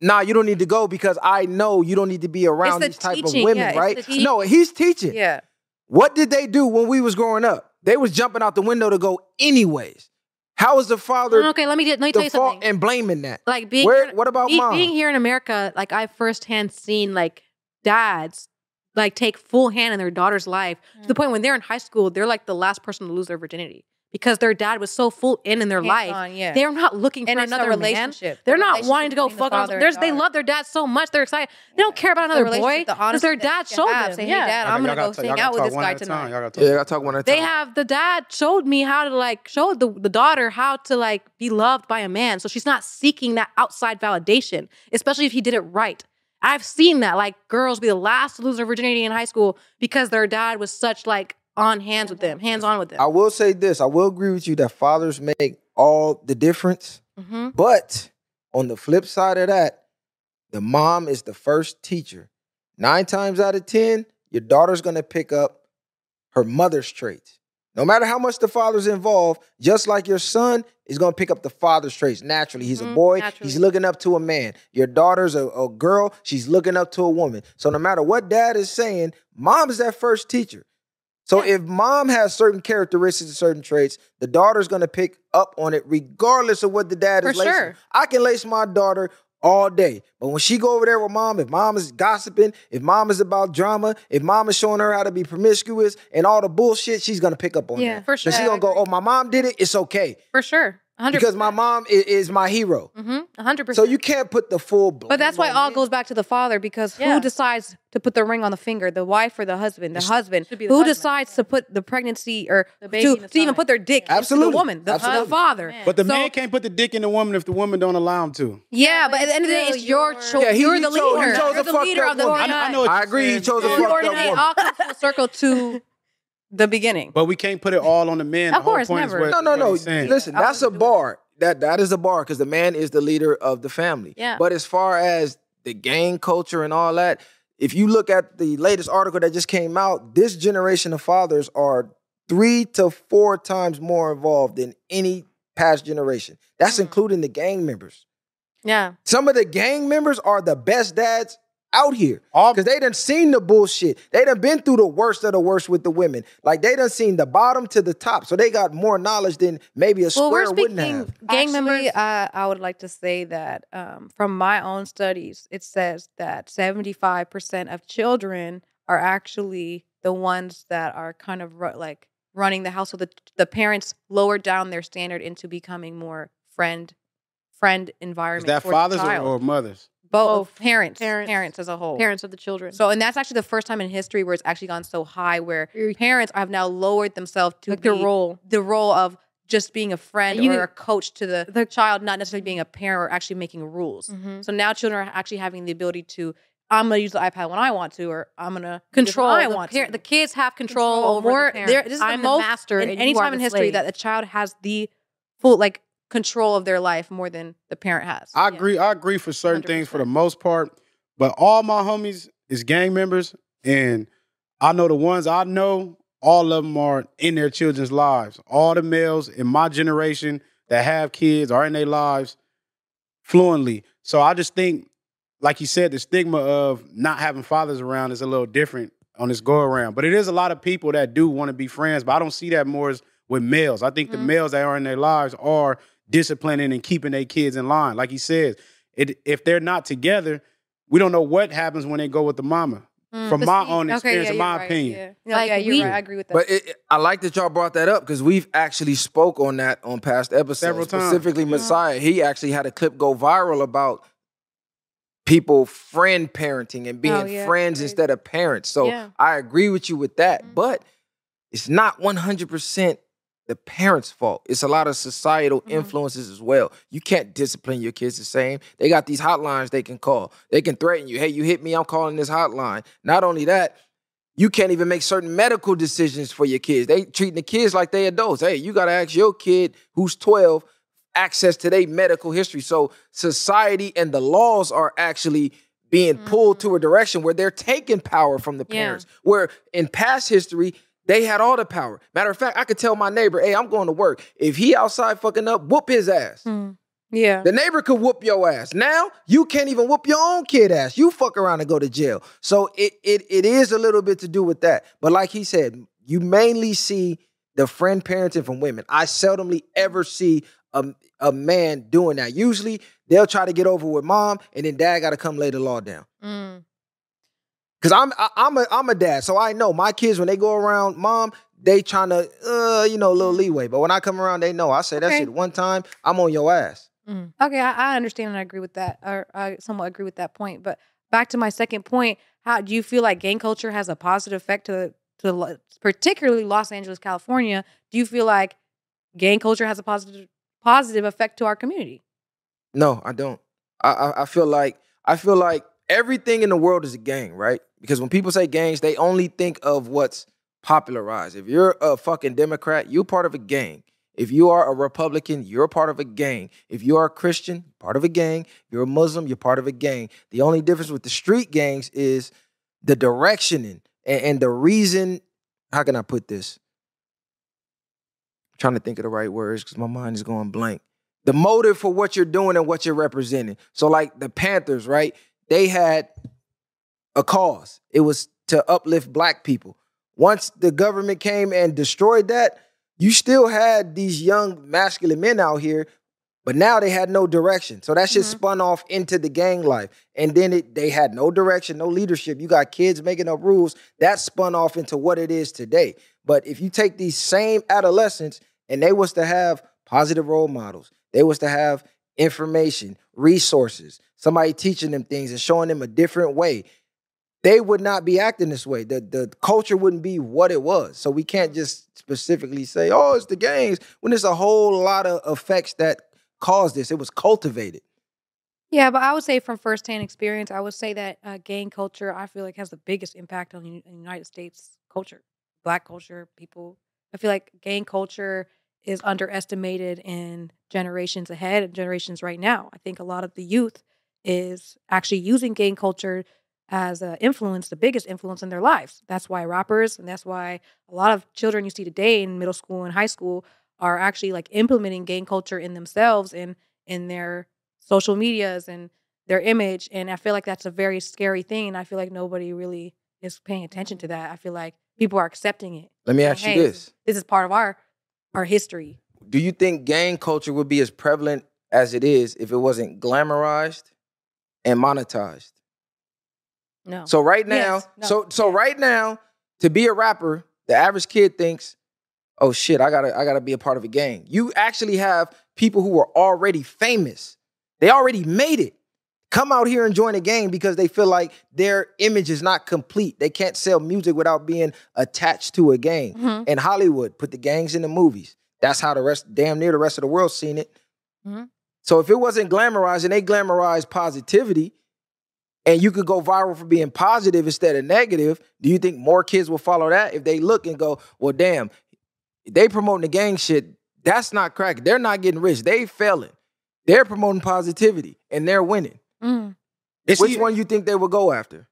"Nah, you don't need to go because I know you don't need to be around the these type teaching, of women, yeah, right?" No, he's teaching. Yeah, What did they do when we was growing up? They was jumping out the window to go anyways. How is the father mm, okay, let me let me tell you something. and blaming that? like being Where- here- what about be- mom? being here in America? Like I firsthand seen like dads like take full hand in their daughter's life to the mm. point when they're in high school, they're like the last person to lose their virginity because their dad was so full in in their life. Hands-on, yeah. They're not looking And for it's a another man. relationship. They're The not relationship wanting to go between the fuck on. There's, they love their dad so much. They're excited. They don't care about another relationship, boy the because honesty their dad they showed have. them. Say, hey, yeah. dad, I'm gonna go hang out with this guy at a time. tonight. Y'all gotta Yeah, I one gotta talk one at a time. They have the dad showed me how to like show the the daughter how to like be loved by a man, so she's not seeking that outside validation, especially if he did it right. I've seen that like girls be the last to lose their virginity in high school because their dad was such like on hands with them, hands on with them. I will say this. I will agree with you that fathers make all the difference. hmm But on the flip side of that, the mom is the first teacher. Nine times out of 10, your daughter's gonna pick up her mother's traits. No matter how much the father's involved, just like your son is gonna pick up the father's traits naturally. He's a Mhm, boy, naturally. he's looking up to a man. Your daughter's a, a girl, she's looking up to a woman. So no matter what dad is saying, mom is that first teacher. So if mom has certain characteristics and certain traits, the daughter's gonna pick up on it regardless of what the dad is For lacing. sure. I can lace my daughter all day. But when she go over there with mom, if mom is gossiping, if mom is about drama, if mom is showing her how to be promiscuous and all the bullshit, she's gonna pick up on Yeah, that. for sure. she's gonna go, oh, my mom did it, it's okay. For sure, hundred Because my mom is, is my hero. mm-hmm, hundred percent. So you can't put the full blame But that's why on all men. goes back to the father because Yeah. who decides to put the ring on the finger, the wife or the husband? The husband. should be the Who husband. decides to put the pregnancy or The baby to, in the to even stomach. put their dick into Absolutely. the woman? The, the Absolutely. father. Man. But the So- man can't put the dick in the woman if the woman don't allow him to. Yeah, but but at the end of the day, it's your choice. Yeah, he- you're he the chose- he leader. chose You're a the fucked leader up of the woman. I, organization. I know. What I you're agree, he saying. chose a Yeah. fucked The up organi- woman. all comes full circle to the beginning. But we can't put it all on the man. Of the course, point never. what- No, no, no. Listen, that's a wouldn't do it. bar. That that is a bar because the man is the leader of the family. Yeah. But as far as the gang culture and all that, if you look at the latest article that just came out, this generation of fathers are three to four times more involved than any past generation. That's Mhm. including the gang members. Yeah. Some of the gang members are the best dads out here. Because they done seen the bullshit. They done been through the worst of the worst with the women. Like they done seen the bottom to the top. So they got more knowledge than maybe a Well, square wouldn't have. gang Actually, members. uh, I would like to say that um, from my own studies, it says that 75% of children are actually the ones that are kind of ru- like running the household. The, the parents lower down their standard into becoming more friend friend environment. Is that for fathers or, child. or mothers? Both Both. parents, Parents. parents, as a whole. parents of the children. So, and that's actually the first time in history where it's actually gone so high, where parents have now lowered themselves to like their role. the role of just being a friend You- or a coach to the, the- child, not necessarily being a parent or actually making rules. Mhm. So now children are actually having the ability to, I'm gonna use the iPad when I want to, or I'm gonna Control. I the, want par- to. the kids have control, Control over the this is I'm the most master. in any time in history slave. that a child has the full like control of their life more than the parent has. I Yeah. agree. I agree for certain things for the most part, but all my homies is gang members, and I know the ones I know. All of them are in their children's lives. All the males in my generation that have kids are in their lives fluently. So I just think, like you said, the stigma of not having fathers around is a little different on this go around. But it is a lot of people that do want to be friends, but I don't see that more as with males. I think the Mhm. males that are in their lives are disciplining and keeping their kids in line. Like he says, it, if they're not together, we don't know what happens when they go with the mama. Mm. From my see- own okay, experience, yeah, in my right, opinion. Yeah, No, Like, yeah you're we- right. I agree with that. But it, I like that y'all brought that up because we've actually spoke on that on past episodes. Several times. Specifically, Messiah. He actually had a clip go viral about people friend parenting and being Oh, yeah, friends crazy. instead of parents. So Yeah. I agree with you with that. Mhm. But it's not 100% the parents' fault. It's a lot of societal Mhm. influences as well. You can't discipline your kids the same. They got these hotlines they can call. They can threaten you. Hey, you hit me, I'm calling this hotline. Not only that, you can't even make certain medical decisions for your kids. They treating the kids like they adults. Hey, you gotta ask your kid who's 12 access to their medical history. So society and the laws are actually being pulled to a direction where they're taking power from the Yeah. parents. Where in past history, they had all the power. Matter of fact, I could tell my neighbor, hey, I'm going to work. If he outside fucking up, whoop his ass. Mm. yeah. The neighbor could whoop your ass. Now you can't even whoop your own kid ass. You fuck around and go to jail. So it it it is a little bit to do with that. But like he said, you mainly see the friend parenting from women. I seldomly ever see a, a man doing that. Usually they'll try to get over with mom, and then dad got to come lay the law down. Mm. Cause I'm I, I'm a I'm a dad, so I know my kids when they go around mom, they trying to uh you know a little leeway. But when I come around, they know I say that Okay. shit one time, I'm on your ass. Mm. Okay, I, I understand and I agree with that, or I somewhat agree with that point. But back to my second point, how do you feel like gang culture has a positive effect to to particularly Los Angeles, California? Do you feel like gang culture has a positive positive effect to our community? No, I don't. I, I I feel like I feel like everything in the world is a gang, right? Because when people say gangs, they only think of what's popularized. If you're a fucking Democrat, you're part of a gang. If you are a Republican, you're part of a gang. If you are a Christian, part of a gang. You're a Muslim, you're part of a gang. The only difference with the street gangs is the directioning and, and the reason. How can I put this? I'm trying to think of the right words because my mind is going blank the motive for what you're doing and what you're representing. So, like the Panthers, right? They had a cause. It was to uplift black people. Once the government came and destroyed that, you still had these young masculine men out here, but now they had no direction. So that shit Mhm. spun off into the gang life. And then it they had no direction, no leadership. You got kids making up rules. That spun off into what it is today. But if you take these same adolescents and they was to have positive role models, they was to have information, resources, somebody teaching them things and showing them a different way. They would not be acting this way. The the culture wouldn't be what it was. So we can't just specifically say, "Oh, it's the gangs," when there's a whole lot of effects that caused this. It was cultivated. Yeah, but I would say from firsthand experience, I would say that uh, gang culture, I feel like has the biggest impact on the United States culture, Black culture, people. I feel like gang culture is underestimated in generations ahead and generations right now. I think a lot of the youth is actually using gang culture as an influence, the biggest influence in their lives. That's why rappers and that's why a lot of children you see today in middle school and high school are actually like implementing gang culture in themselves and in their social medias and their image. And I feel like that's a very scary thing. And I feel like nobody really is paying attention to that. I feel like people are accepting it. Let me ask you "Hey, this. This is part of our our history. Do you think gang culture would be as prevalent as it is if it wasn't glamorized and monetized? No. So right now, Yes, no, so so right now, to be a rapper, the average kid thinks, "Oh shit, I gotta I gotta be a part of a gang." You actually have people who are already famous. They already made it. Come out here and join a gang because they feel like their image is not complete. They can't sell music without being attached to a gang. Mhm. And Hollywood put the gangs in the movies. That's how the rest, damn near the rest of the world seen it. Mhm. So if it wasn't glamorized and they glamorized positivity, and you could go viral for being positive instead of negative, do you think more kids will follow that if they look and go, well, damn, they promoting the gang shit, that's not crack. They're not getting rich. They failing. They're promoting positivity and they're winning. Mm. It's Which one you think they would go after?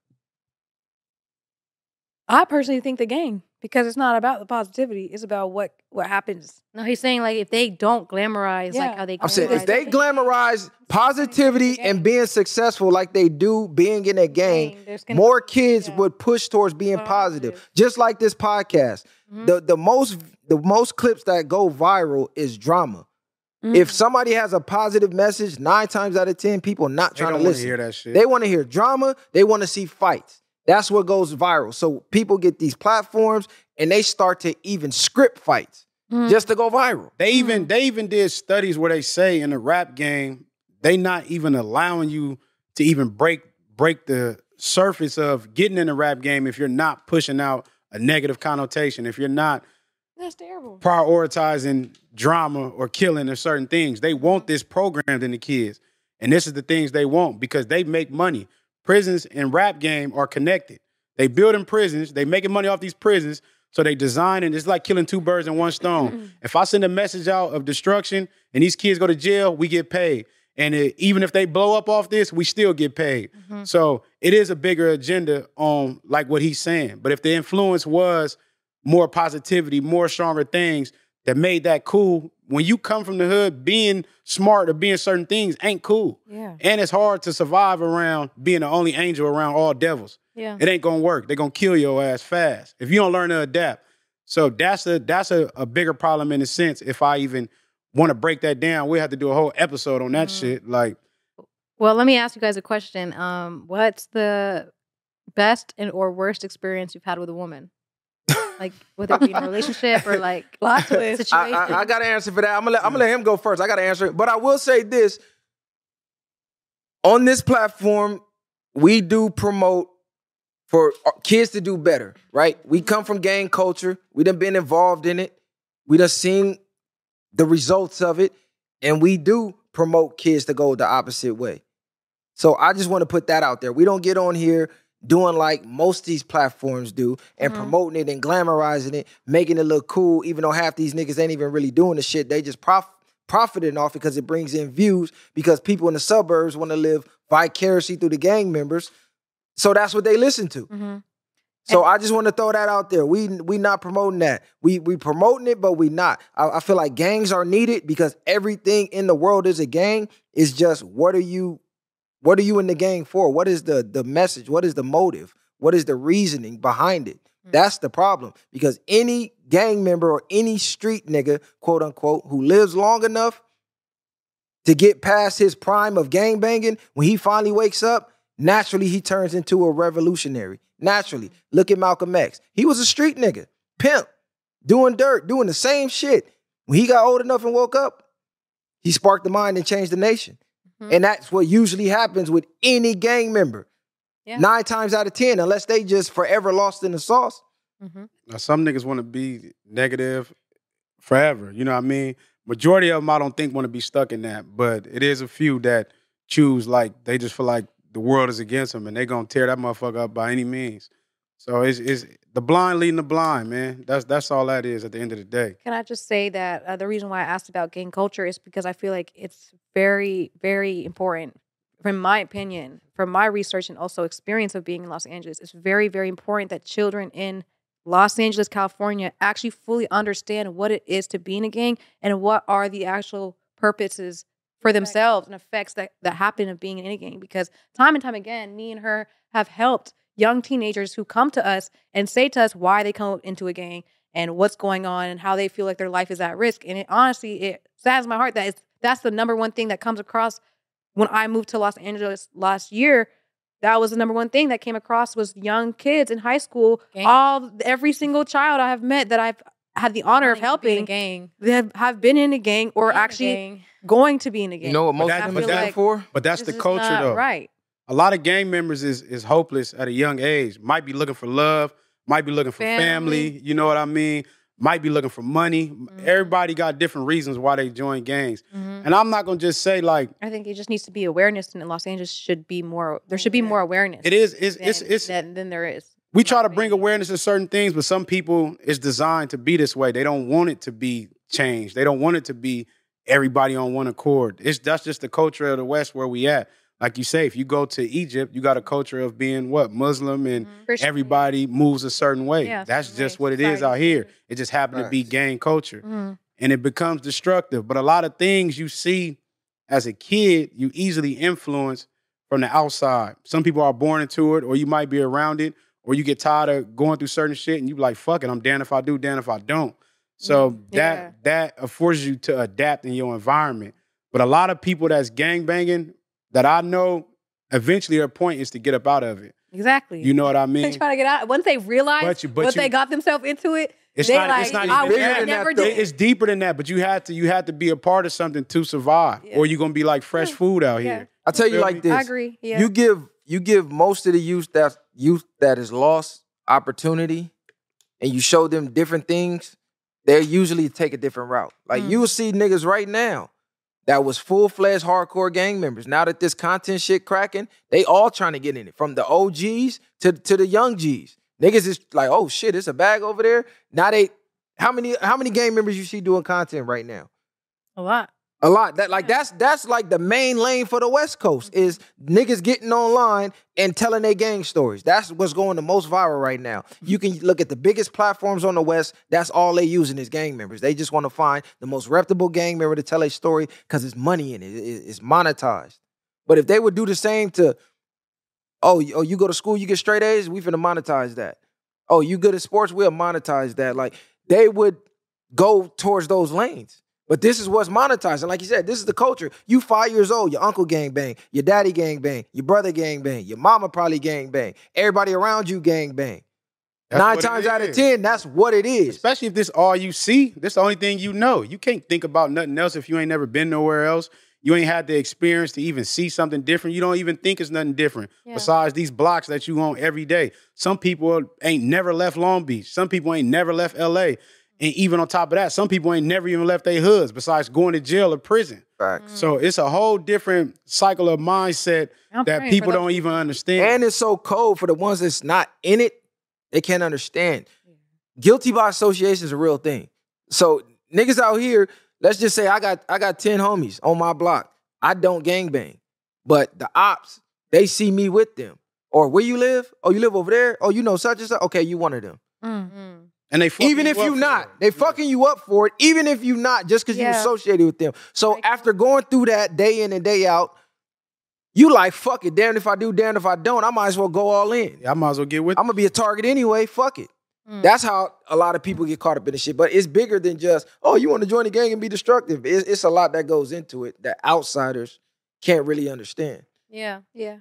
I personally think the gang because it's not about the positivity. It's about what what happens. No, he's saying like if they don't glamorize Yeah. like how they. I'm saying glamorize if they it. glamorize positivity and being successful like they do being in a gang, Gang, there's gonna- more kids yeah. would push towards being Positive. positive. Just like this podcast. Mhm. The the most the most clips that go viral is drama. Mm. If somebody has a positive message, nine times out of ten, people not they trying don't to listen. hear that shit. They want to hear drama. They want to see fights. That's what goes viral. So people get these platforms and they start to even script fights Mhm. just to go viral. They even they even did studies where they say in the rap game they not even allowing you to even break break the surface of getting in the rap game if you're not pushing out a negative connotation, if you're not That's terrible. prioritizing drama or killing or certain things. They want this programmed in the kids. And this is the things they want because they make money. Prisons and rap game are connected. They building prisons, they making money off these prisons, so they design and it's like killing two birds in one stone. if I send a message out of destruction and these kids go to jail, we get paid. And it, even if they blow up off this, we still get paid. Mm-hmm. So it is a bigger agenda on like what he's saying. But if the influence was more positivity, more stronger things that made that cool. When you come from the hood, being smart or being certain things ain't cool. Yeah. And it's hard to survive around being the only angel around all devils. Yeah. It ain't gonna work. They're gonna kill your ass fast if you don't learn to adapt. So that's a that's a, a bigger problem in a sense. If I even want to break that down, we have to do a whole episode on that Mhm. shit. Like Well, let me ask you guys a question. Um, what's the best and or worst experience you've had with a woman? Like whether it be in a relationship or like Plot twist. I. I, I got to answer for that. I'm gonna let, I'm gonna let him go first. I got to answer it, but I will say this: on this platform, we do promote for uh, kids to do better. Right? We come from gang culture. We done been involved in it. We done seen the results of it, and we do promote kids to go the opposite way. So I just want to put that out there. We don't get on here doing like most of these platforms do and Mhm. promoting it and glamorizing it, making it look cool, even though half these niggas ain't even really doing the shit. They just prof- profiting off it because it brings in views because people in the suburbs want to live vicariously through the gang members. So that's what they listen to. hmm So I just want to throw that out there. We we not promoting that. We we promoting it, but we not. I, I feel like gangs are needed because everything in the world is a gang. It's just what are you what are you in the gang for? What is the the message? What is the motive? What is the reasoning behind it? Mm. That's the problem. Because any gang member or any street nigga, quote unquote, who lives long enough to get past his prime of gang banging, when he finally wakes up, naturally he turns into a revolutionary. Naturally. Mm. Look at Malcolm X. He was a street nigga, pimp, doing dirt, doing the same shit. When he got old enough and woke up, he sparked the mind and changed the nation. Mhm. And that's what usually happens with any gang member. Yeah. Nine times out of 10, unless they just forever lost in the sauce. hmm now some niggas want to be negative forever. You know what I mean? Majority of them I don't think want to be stuck in that, but it is a few that choose like they just feel like the world is against them and they gonna tear that motherfucker up by any means. So it's, it's the blind leading the blind, man. That's that's all that is at the end of the day. Can I just say that uh, the reason why I asked about gang culture is because I feel like it's very, very important, from my opinion, from my research and also experience of being in Los Angeles. It's very, very important that children in Los Angeles, California, actually fully understand what it is to be in a gang and what are the actual purposes for themselves and effects that, that happen of being in a gang because time and time again me and her have helped young teenagers who come to us and say to us why they come into a gang and what's going on and how they feel like their life is at risk and it honestly it saddens my heart that it's, that's the number one thing that comes across when i moved to los angeles last year that was the number one thing that came across was young kids in high school Gang. all every single child i have met that i've had the honor of Wanting to be in a helping gang they have, have been in a gang or In a actually gang. going to be in a gang You know what most that- of them but is for? But that's the culture, though. right A lot of gang members is is hopeless at a young age. Might be looking for love. Might be looking for family. Family. You know what I mean? Might be looking for money. Mm-hmm. Everybody got different reasons why they join gangs. Mhm. And I'm not gonna just say like I think it just needs to be awareness, and in Los Angeles should be more. There should be more awareness. it is. It's than, it's it's. than, than there is. we try to bring opinion. awareness to certain things, but some people it's designed to be this way. They don't want it to be changed. They don't want it to be everybody on one accord. It's that's just the culture of the West where we at. Like you say, if you go to Egypt, you got a culture of being what Muslim and Christian. everybody moves a certain way. Yeah, That's certain just way. what it is out here. It just happened to be gang culture. Mhm. And it becomes destructive. But a lot of things you see as a kid, you easily influence from the outside. Some people are born into it, or you might be around it, or you get tired of going through certain shit and you be like, fuck it, I'm damned if I do, damned if I don't. So Mm, that that affords you to adapt in your environment. But a lot of people that's gang banging that I know, eventually her point is to get up out of it. Exactly. You know what I they mean? trying to get out. Once they realize But you- but what you- they got themselves into it, It's they not. like, it's not I even bigger than that, never though. did. It's deeper than that, but you have to you have to be a part of something to survive, Yeah. or you're gonna be like fresh Yeah. food out Yeah. here. I tell you Feel like me? this. I agree. Yeah. You give you give most of the youth that youth that is lost opportunity, and you show them different things. They usually take a different route. Like Mm. you'll see niggas right now that was full fledged hardcore gang members. Now that this content shit cracking, they all trying to get in it from the OGs to to the young Gs. Niggas is like, oh shit, it's a bag over there. Now they how many how many gang members you see doing content right now? a lot. A lot. That like that's that's like the main lane for the West Coast is niggas getting online and telling their gang stories. That's what's going the most viral right now. You can look at the biggest platforms on the West. That's all they using is gang members. They just want to find the most reputable gang member to tell a story because it's money in it. It- It's monetized. But if they would do the same to, oh, you- oh, you go to school, you get straight A's, we finna monetize that. Oh, you good at sports, we'll monetize that. Like they would go towards those lanes. But this is what's monetized. And like you said, this is the culture. You five years old, your uncle gang bang, your daddy gang bang, your brother gang bang, your mama probably gang bang, everybody around you gang bang. That's Nine times out of ten, that's what it is. Especially if this all you see, this is the only thing you know. You can't think about nothing else if you ain't never been nowhere else. You ain't had the experience to even see something different. You don't even think it's nothing different Yeah. besides these blocks that you on every day. Some people ain't never left Long Beach. Some people ain't never left LA. And even on top of that, some people ain't never even left their hoods besides going to jail or prison. Facts. So it's a whole different cycle of mindset I'm that people don't those even understand. And it's so cold for the ones that's not in it, they can't understand. Guilty by association is a real thing. So niggas out here, let's just say I got I got 10 homies on my block. I don't gangbang. But the ops, they see me with them. Or where you live? Oh, you live over there? Oh, you know such and such? Okay, you one of them. Mm. And they fucking even if you for not, it. they fucking you up for it, even if you not, just because you Yeah. associated with them. So Like- after going through that day in and day out, you like, fuck it, damn if I do, damn if I don't, I might as well go all in. Yeah, I might as well get with I'm gonna be a target anyway. Fuck it. Mm. That's how a lot of people get caught up in the shit. But it's bigger than just, oh, you want to join the gang and be destructive. It's, it's a lot that goes into it that outsiders can't really understand. Yeah. Yeah.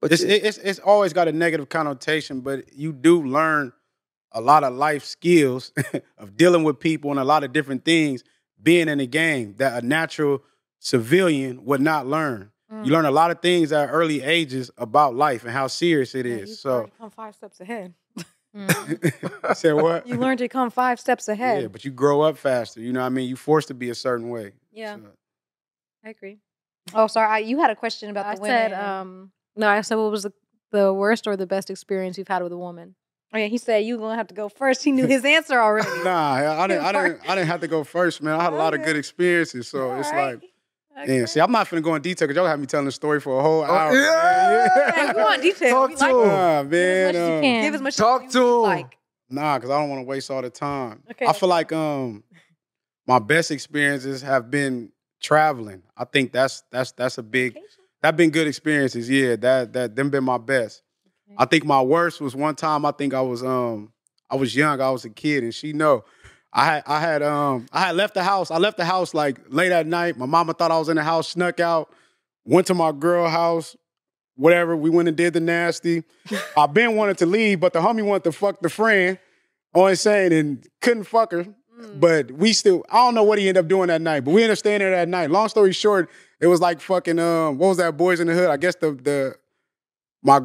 But it's, yeah, it's it's always got a negative connotation, but you do learn a lot of life skills of dealing with people and a lot of different things being in the game that a natural civilian would not learn. Mm. You learn a lot of things at early ages about life and how serious it Yeah, is. you so already come five steps ahead. I said what? You learn to come five steps ahead. Yeah, but you grow up faster. You know what I mean? You forced to be a certain way. Yeah. So- I agree. Oh, sorry. I, you had a question about I the women. said, um, no, I said what was the, the worst or the best experience you've had with a woman? Oh, yeah, he said you gonna have to go first. He knew his answer already. Nah, I, I didn't. I didn't. I didn't have to go first, man. I had a lot of good experiences, so it's Alright. like, yeah. See, I'm not finna go in detail because y'all have me telling the story for a whole hour. yeah. man. Yeah, we want detail. Talk We to like him. Nah, Give man. as much as you um, can. Give as much Talk as to him. like. Nah, because I don't want to waste all the time. Okay. I feel like um my best experiences have been traveling. I think that's that's that's a big that been good experiences. Yeah, that that them been my best. I think my worst was one time. I think I was um I was young. I was a kid, and she know. I had I had um I had left the house. I left the house like late at night. My mama thought I was in the house, snuck out, went to my girl house, whatever. We went and did the nasty. I been wanted to leave, but the homie wanted to fuck the friend. On saying and couldn't fuck her. But we still, I don't know what he ended up doing that night, but we ended up staying there that night. Long story short, it was like fucking um, what was that, Boyz n the Hood? I guess the the my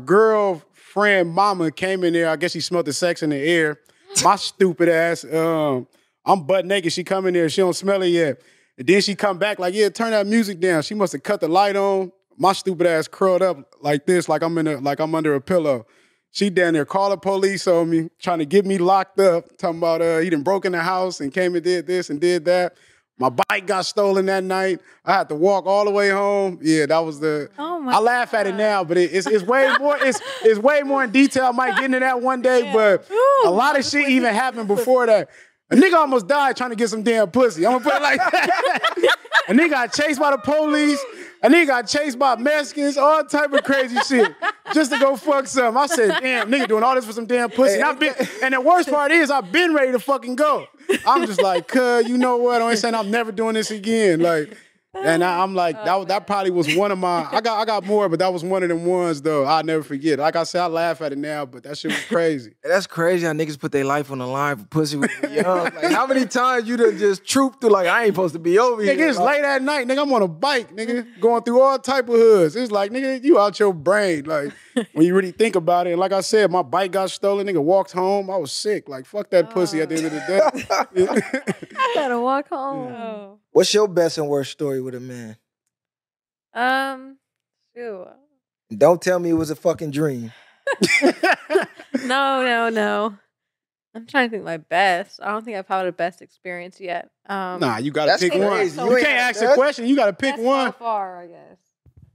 girlfriend mama came in there. I guess she smelled the sex in the air. My stupid ass, um, I'm butt naked. She come in there, she don't smell it yet. And then she come back like, yeah, turn that music down. She must have cut the light on. My stupid ass curled up like this, like I'm in a like I'm under a pillow. She down there call the police on me, trying to get me locked up, talking about uh he done broke in the house and came and did this and did that. My bike got stolen that night. I had to walk all the way home. Yeah, that was the. Oh my I laugh at it now, but it, it's it's way more. It's it's way more in detail. I might get into that one day, but a lot of shit even happened before that. A nigga almost died trying to get some damn pussy. I'm gonna put it like that. a nigga got chased by the police. A nigga got chased by Mexicans, all type of crazy shit, just to go fuck some. I said, damn, nigga doing all this for some damn pussy. And, I been, and the worst part is, I've been ready to fucking go. I'm just like, cuz, you know what? I ain't saying I'm never doing this again. Like, and I, I'm like, that, that probably was one of my. I got I got more, but that was one of them ones though. I'll never forget. Like I said, I laugh at it now, but that shit was crazy. That's crazy how niggas put their life on the line for pussy when you young. Like, how many times you done just trooped through like, I ain't supposed to be over here. Nigga, it's Like, late at night, nigga. I'm on a bike, nigga, going through all type of hoods. It's like, nigga, you out your brain. Like, when you really think about it. And like I said, my bike got stolen, nigga walked home. I was sick. Like, fuck that pussy at the end of the day. Oh. I gotta walk home. Oh. What's your best and worst story with a man? Um, shoot. Don't tell me it was a fucking dream. No, no, no. I'm trying to think my best. I don't think I've had a best experience yet. Um, nah, you gotta That's pick one. crazy. You, You can't had ask a question. You gotta pick That's one. so far, I guess.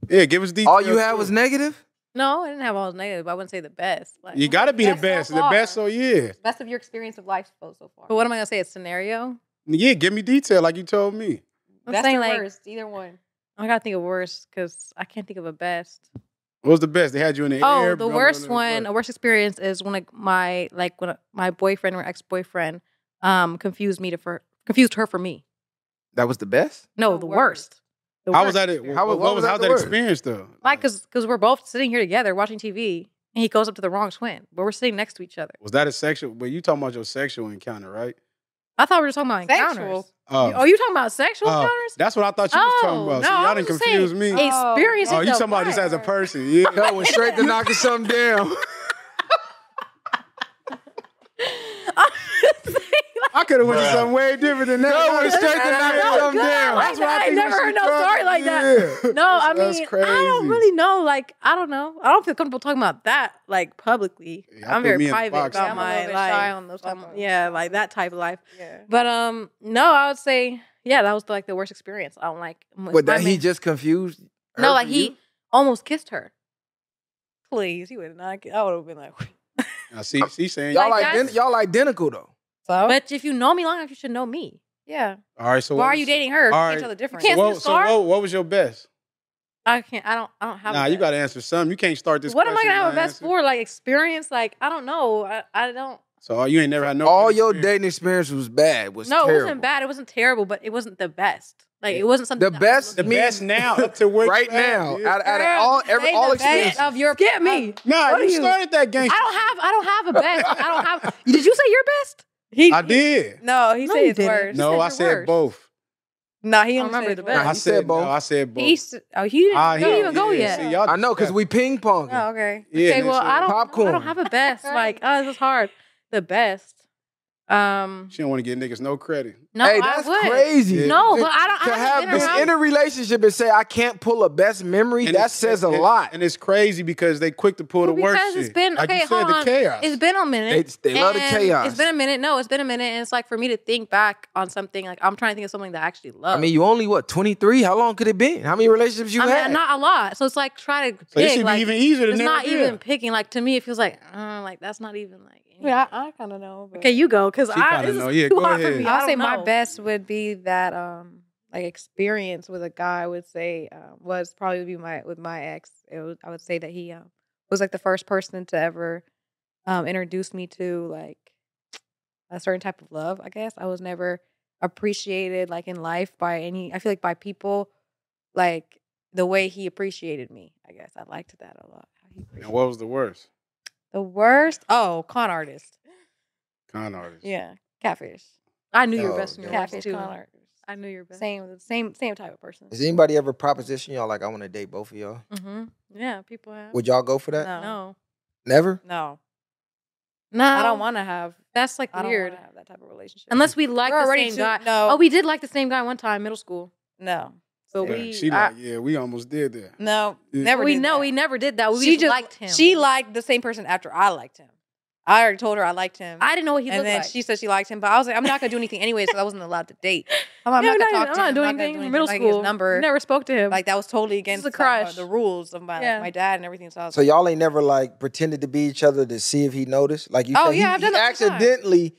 Yeah, give us details. All you had was negative? No, I didn't have all negative. I wouldn't say the best. Like, You gotta be the Best so best. the best, so yeah. Best of your experience of life so so far. but what am I gonna say? A scenario? Yeah, give me detail like you told me. I'm Best saying or like worst, either one. I gotta think of worst because I can't think of a best. What was the best? They had you in the Oh, air. the blah, blah, worst blah, one, a worst experience is when like my like when my boyfriend or ex boyfriend um confused me to for confused her for me. That was the best? No, The the, worst. worst. The How was that? experience. How, How- what, what was, was that how the that experience though? Like, cause, cause we're both sitting here together watching TV, and he goes up to the wrong twin, but we're sitting next to each other. was that a sexual? But you talking about your sexual encounter, right? I thought we were talking about Sexual. encounters. Oh, oh, you talking about sexual oh, encounters? that's what I thought you was talking Oh, about. no, y'all didn't confuse saying, me. Oh. Experiencing Oh, you the talking about just as a fire. person? Yeah. That went straight to knocking something down. I could have went to something way different than that. That went straight to No, knocking no, something no, down. I That's what I I think never heard no story like that. Yeah. No, I mean, that's I don't really know. Like, I don't know. I don't feel comfortable talking about that like publicly. Yeah, I I'm very me in the private box. about Yeah, I'm my life. shy on those type Um, yeah, like that type of life. Yeah. But um, no, I would say yeah, that was like the worst experience. I don't like. with But my that he just confused. her no, like he you? almost kissed her. Please, he would not. I would have been like. Now, see, see, saying Y'all, Like, ident- that's- y'all identical though. So But if you know me long enough, you should know me. yeah. All right, so Why what are you dating her? All Each right. other different. You You can't can't What, see so scar. what, what was your best? I can't. I don't. I don't have. Nah, that. you got to answer something. You can't start this. What am I gonna have a best answer. for? Like experience? Like I don't know. I, I don't. So uh, you ain't never had no. All your experience. dating experience was bad. Was no, it wasn't bad. It wasn't terrible, but it wasn't the best. Like it wasn't something. The that I was best The looking best now up to where right you at, now. yeah. Out, out of all every say all experience. of your get me. Nah, you you- started that game. I don't have. I don't have a best. I don't have. Did you say your best? He. I did. No, he No, said you it's didn't. worse. No, I your said both. No, he I don't remember the best. I he said said both. No, I said both. He used oh, he didn't Ah, he didn't even go yeah, yet. See, y'all I know because we ping pong. Oh, okay. Yeah, okay, well, said I don't. popcorn. I don't have a best. Like, oh, this is hard. The best. Um. She don't want to give niggas no credit. No, hey, I that's would. crazy. Yeah. No, To- but I don't. to I have haven't been been around. in a relationship and say I can't pull a best memory, that it's- says a and- lot. And it's crazy because they quick to pull Well, the worst because shit. it's been like okay. you said, hold the chaos. It's been a minute. They- they love the chaos. It's been a minute. No, it's been a minute, and it's like for me to think back on something. Like I'm trying to think of something that I actually love. I mean, you only what twenty three? How long could it be? How many relationships you I mean, had? not a lot. So it's like try to pick. so this should like, be even easier than it's not even picking. Like to me, it feels like uh, like that's not even like. Yeah, I, I kind of know. But. Okay, you go because I know. Yeah, too go hard ahead. For me. I'll say know. my best would be that um like experience with a guy I would say uh, was probably be my with my ex. Was, I would say that he um, was like the first person to ever um, introduce me to like a certain type of love. I guess I was never appreciated like in life by any. I feel like by people like the way he appreciated me. I guess I liked that a lot. And what was the worst? The worst? Oh, con artist. Con artist. Yeah, catfish. I knew your oh, best friend. Catfish, too. con artist. I knew your best. Same, same, same type of person. Has anybody ever proposition y'all like I want to date both of y'all? Mm-hmm. Yeah, people have. Would y'all go for that? No. No, Never. no, No, I don't want to have. That's like I don't weird. have that type of relationship. Unless we like We're the same too- guy. No, Oh, we did like the same guy one time, middle school. no. So yeah, we, she like, I, yeah, we almost did that. No, yeah. never. We know we never did that. We she just, just liked him. She liked the same person after I liked him. I already told her I liked him. I didn't know what he and looked like. And then she said she liked him, but I was like, I'm not gonna do anything anyway, so I wasn't allowed to date. I'm, I'm no, not, gonna not, talk to I'm him. I'm not anything. do. Middle like, school, his number. Never spoke to him. Like that was totally against uh, the rules of my yeah. my dad and everything. So, so like, y'all ain't never like pretended to be each other to see if he noticed. Like you, oh yeah, he, I've done he that accidentally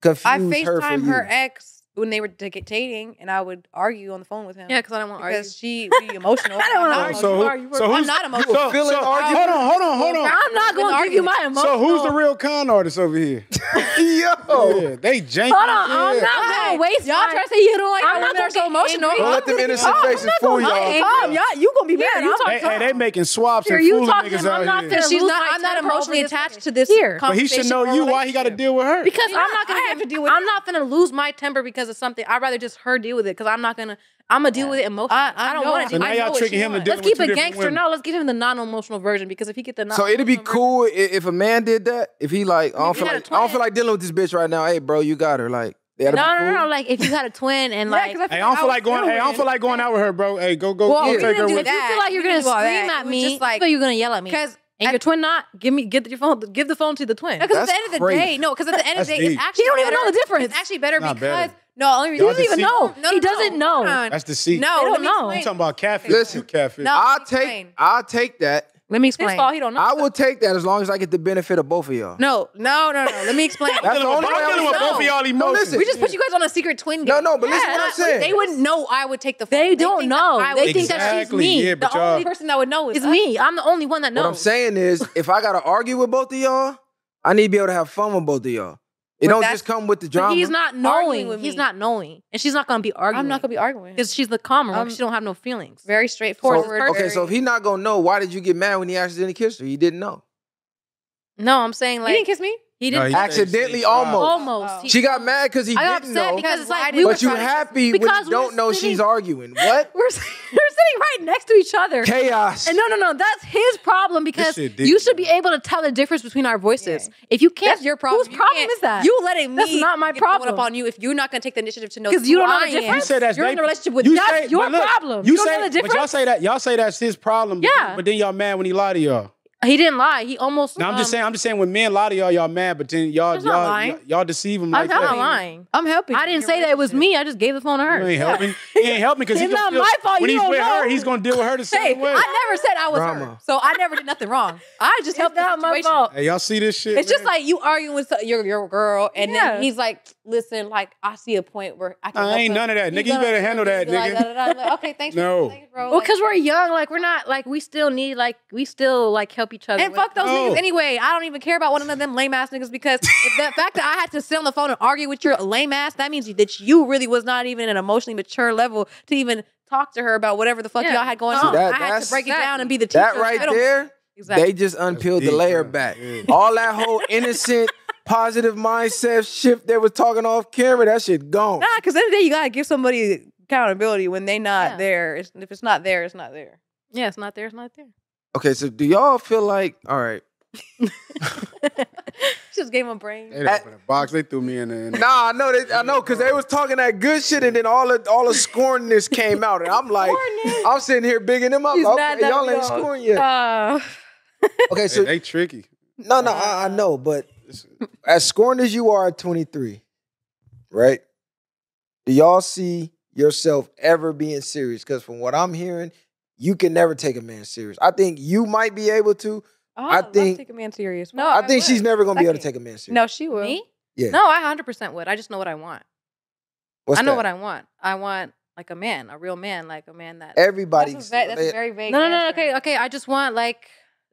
confused I FaceTime her, her ex when they were dictating, and I would argue on the phone with him. Yeah, because I don't want to argue. Because she be emotional. I don't want to so argue. So, so who's, I'm not emotional. So, feeling so, arguing. Hold on, hold on, hold on. I'm not going to give my emotions. So who's the real con artist over here? Yo, yeah, they janky. Hold on, yeah. I'm not going to waste. Y'all trying to say you don't like I'm not so emotional. Don't let them innocent faces fool y'all. Y'all, you gonna be mad? Hey, hey, they making swaps and fooling niggas out here. She's not. I'm not emotionally attached to this. Here, but he should know you. Why he got to deal with her? Because I'm not going to have to deal with. I'm not going to lose my temper because because of something. I'd rather just her deal with it because I'm not gonna. I'm gonna deal with it emotionally. I, I, I don't want to. So now y'all tricking him wants. to Let's keep a gangster. No, let's give him the non-emotional version because if he get the non- so it'd be cool version, if a man did that. If he like, I don't feel like, I don't feel like dealing with this bitch right now. Hey, bro, you got her. Like, no, cool. no, no, Like if you got a twin and like, yeah, I, hey, I, don't feel like going. Hey, I don't feel like going out with her, bro. Hey, go, go. Well, yeah. take her with. That. If you feel like you're gonna scream at me, just like, you're gonna yell at me because and your twin not give me get your phone give the phone to the twin. Because at the end of the crazy. day, no, because at the end of the day, deep. it's actually you don't even better, know the difference. It's actually better not because better. No, only reason Y'all he doesn't deceit? know. No, no, he doesn't no. know. That's the That's deceit. No, I don't know. explain. You talking about catfish? Listen. Catfish. No. I'll take. I'll take that. Let me explain. fault he don't know. I will take that as long as I get the benefit of both of y'all. No, no, no, no. Let me explain. That's the only way I'm dealing with both of y'all emotions. listen. We just put you guys on a secret twin game. No, no, but listen what I'm saying. They wouldn't know I would take the phone. They don't think know. I They would- think that she's Exactly. me. Yeah, but The y'all. only person that would know is It's us. me. I'm the only one that knows. What I'm saying is, if I gotta argue with both of y'all, I need to be able to have fun with both of y'all. It don't just come with the drama. He's not knowing. He's not knowing, and she's not gonna be arguing. I'm not gonna be arguing because she's the calmer. Um, she don't have no feelings. Very straightforward. So, okay, so if he's not gonna know, why did you get mad when he accidentally kissed her? He didn't know. No, I'm saying like you didn't kiss me. He didn't no, he accidentally almost. Almost. She got mad because he I didn't know. Because it's like we but you happy when you don't know sitting, she's arguing. What? We're, we're sitting right next to each other. Chaos. And no, no, no. That's his problem because you should be able to tell the difference between our voices. Yeah. If you can't, that's your problem. Whose problem is that? You letting me. That's not my problem. Up on you if you're not going to take the initiative to know because you don't know the difference. You said that's you're in a relationship with you. That's your problem. You say, but y'all say that. Y'all say that's his problem. Yeah. But then y'all mad when he lie to y'all. He didn't lie. He almost. No, I'm um, just saying. I'm just saying. When men lie to y'all, y'all mad, but then y'all y'all, y'all, y'all deceive him. Like I'm not that. lying. I'm helping. I didn't say that it was me. I just gave the phone to her. You ain't helping. he ain't helping because he's not feel, my fault. When you he's with know. her, he's gonna deal with her the same hey, way. I never said I was Drama. her, so I never did nothing wrong. I just helped out my fault. Hey, y'all see this shit? It's man? just like you arguing with your your girl, and yeah. then he's like, "Listen, like I see a point where I can." I ain't none of that, nigga. You better handle that, nigga. Okay, thanks. No, well, because we're young, like we're not like we still need like we still like help each other. And fuck those oh. niggas anyway. I don't even care about one of them lame ass niggas because if the fact that I had to sit on the phone and argue with your lame ass, that means that you really was not even an emotionally mature level to even talk to her about whatever the fuck yeah. y'all had going on. That, I had to break it down and be the teacher. That right there, exactly. they just unpeeled deep, the layer bro. back. Yeah. All that whole innocent. Positive mindset shift they was talking off camera, that shit gone. Nah, because end of the day you gotta give somebody accountability when they not yeah. there. It's, if it's not there, it's not there. Yeah, it's not there. It's not there. Okay, so do y'all feel like all right? Just gave him a brain. They didn't open a box. They threw me in there. Nah, I know they, I know because they was talking that good shit, and then all the all the scornness came out, and I'm like, I'm sitting here bigging them up. He's y'all ain't dog. scoring yet. Uh, Okay, so they tricky. no, no, I, I know, but as scorned as you are at 23, right? Do y'all see yourself ever being serious? Because from what I'm hearing, you can never take a man serious. I think you might be able to. Oh, I, think take a man serious. No, I, I think would. she's never gonna be able to take a man serious. No, she will. Me? Yeah. No, I hundred percent would. I just know what I want. What's I know that? what I want. I want like a man, a real man, like a man that everybody. That's, that's very vague. No, no, no. Answer. Okay, okay. I just want like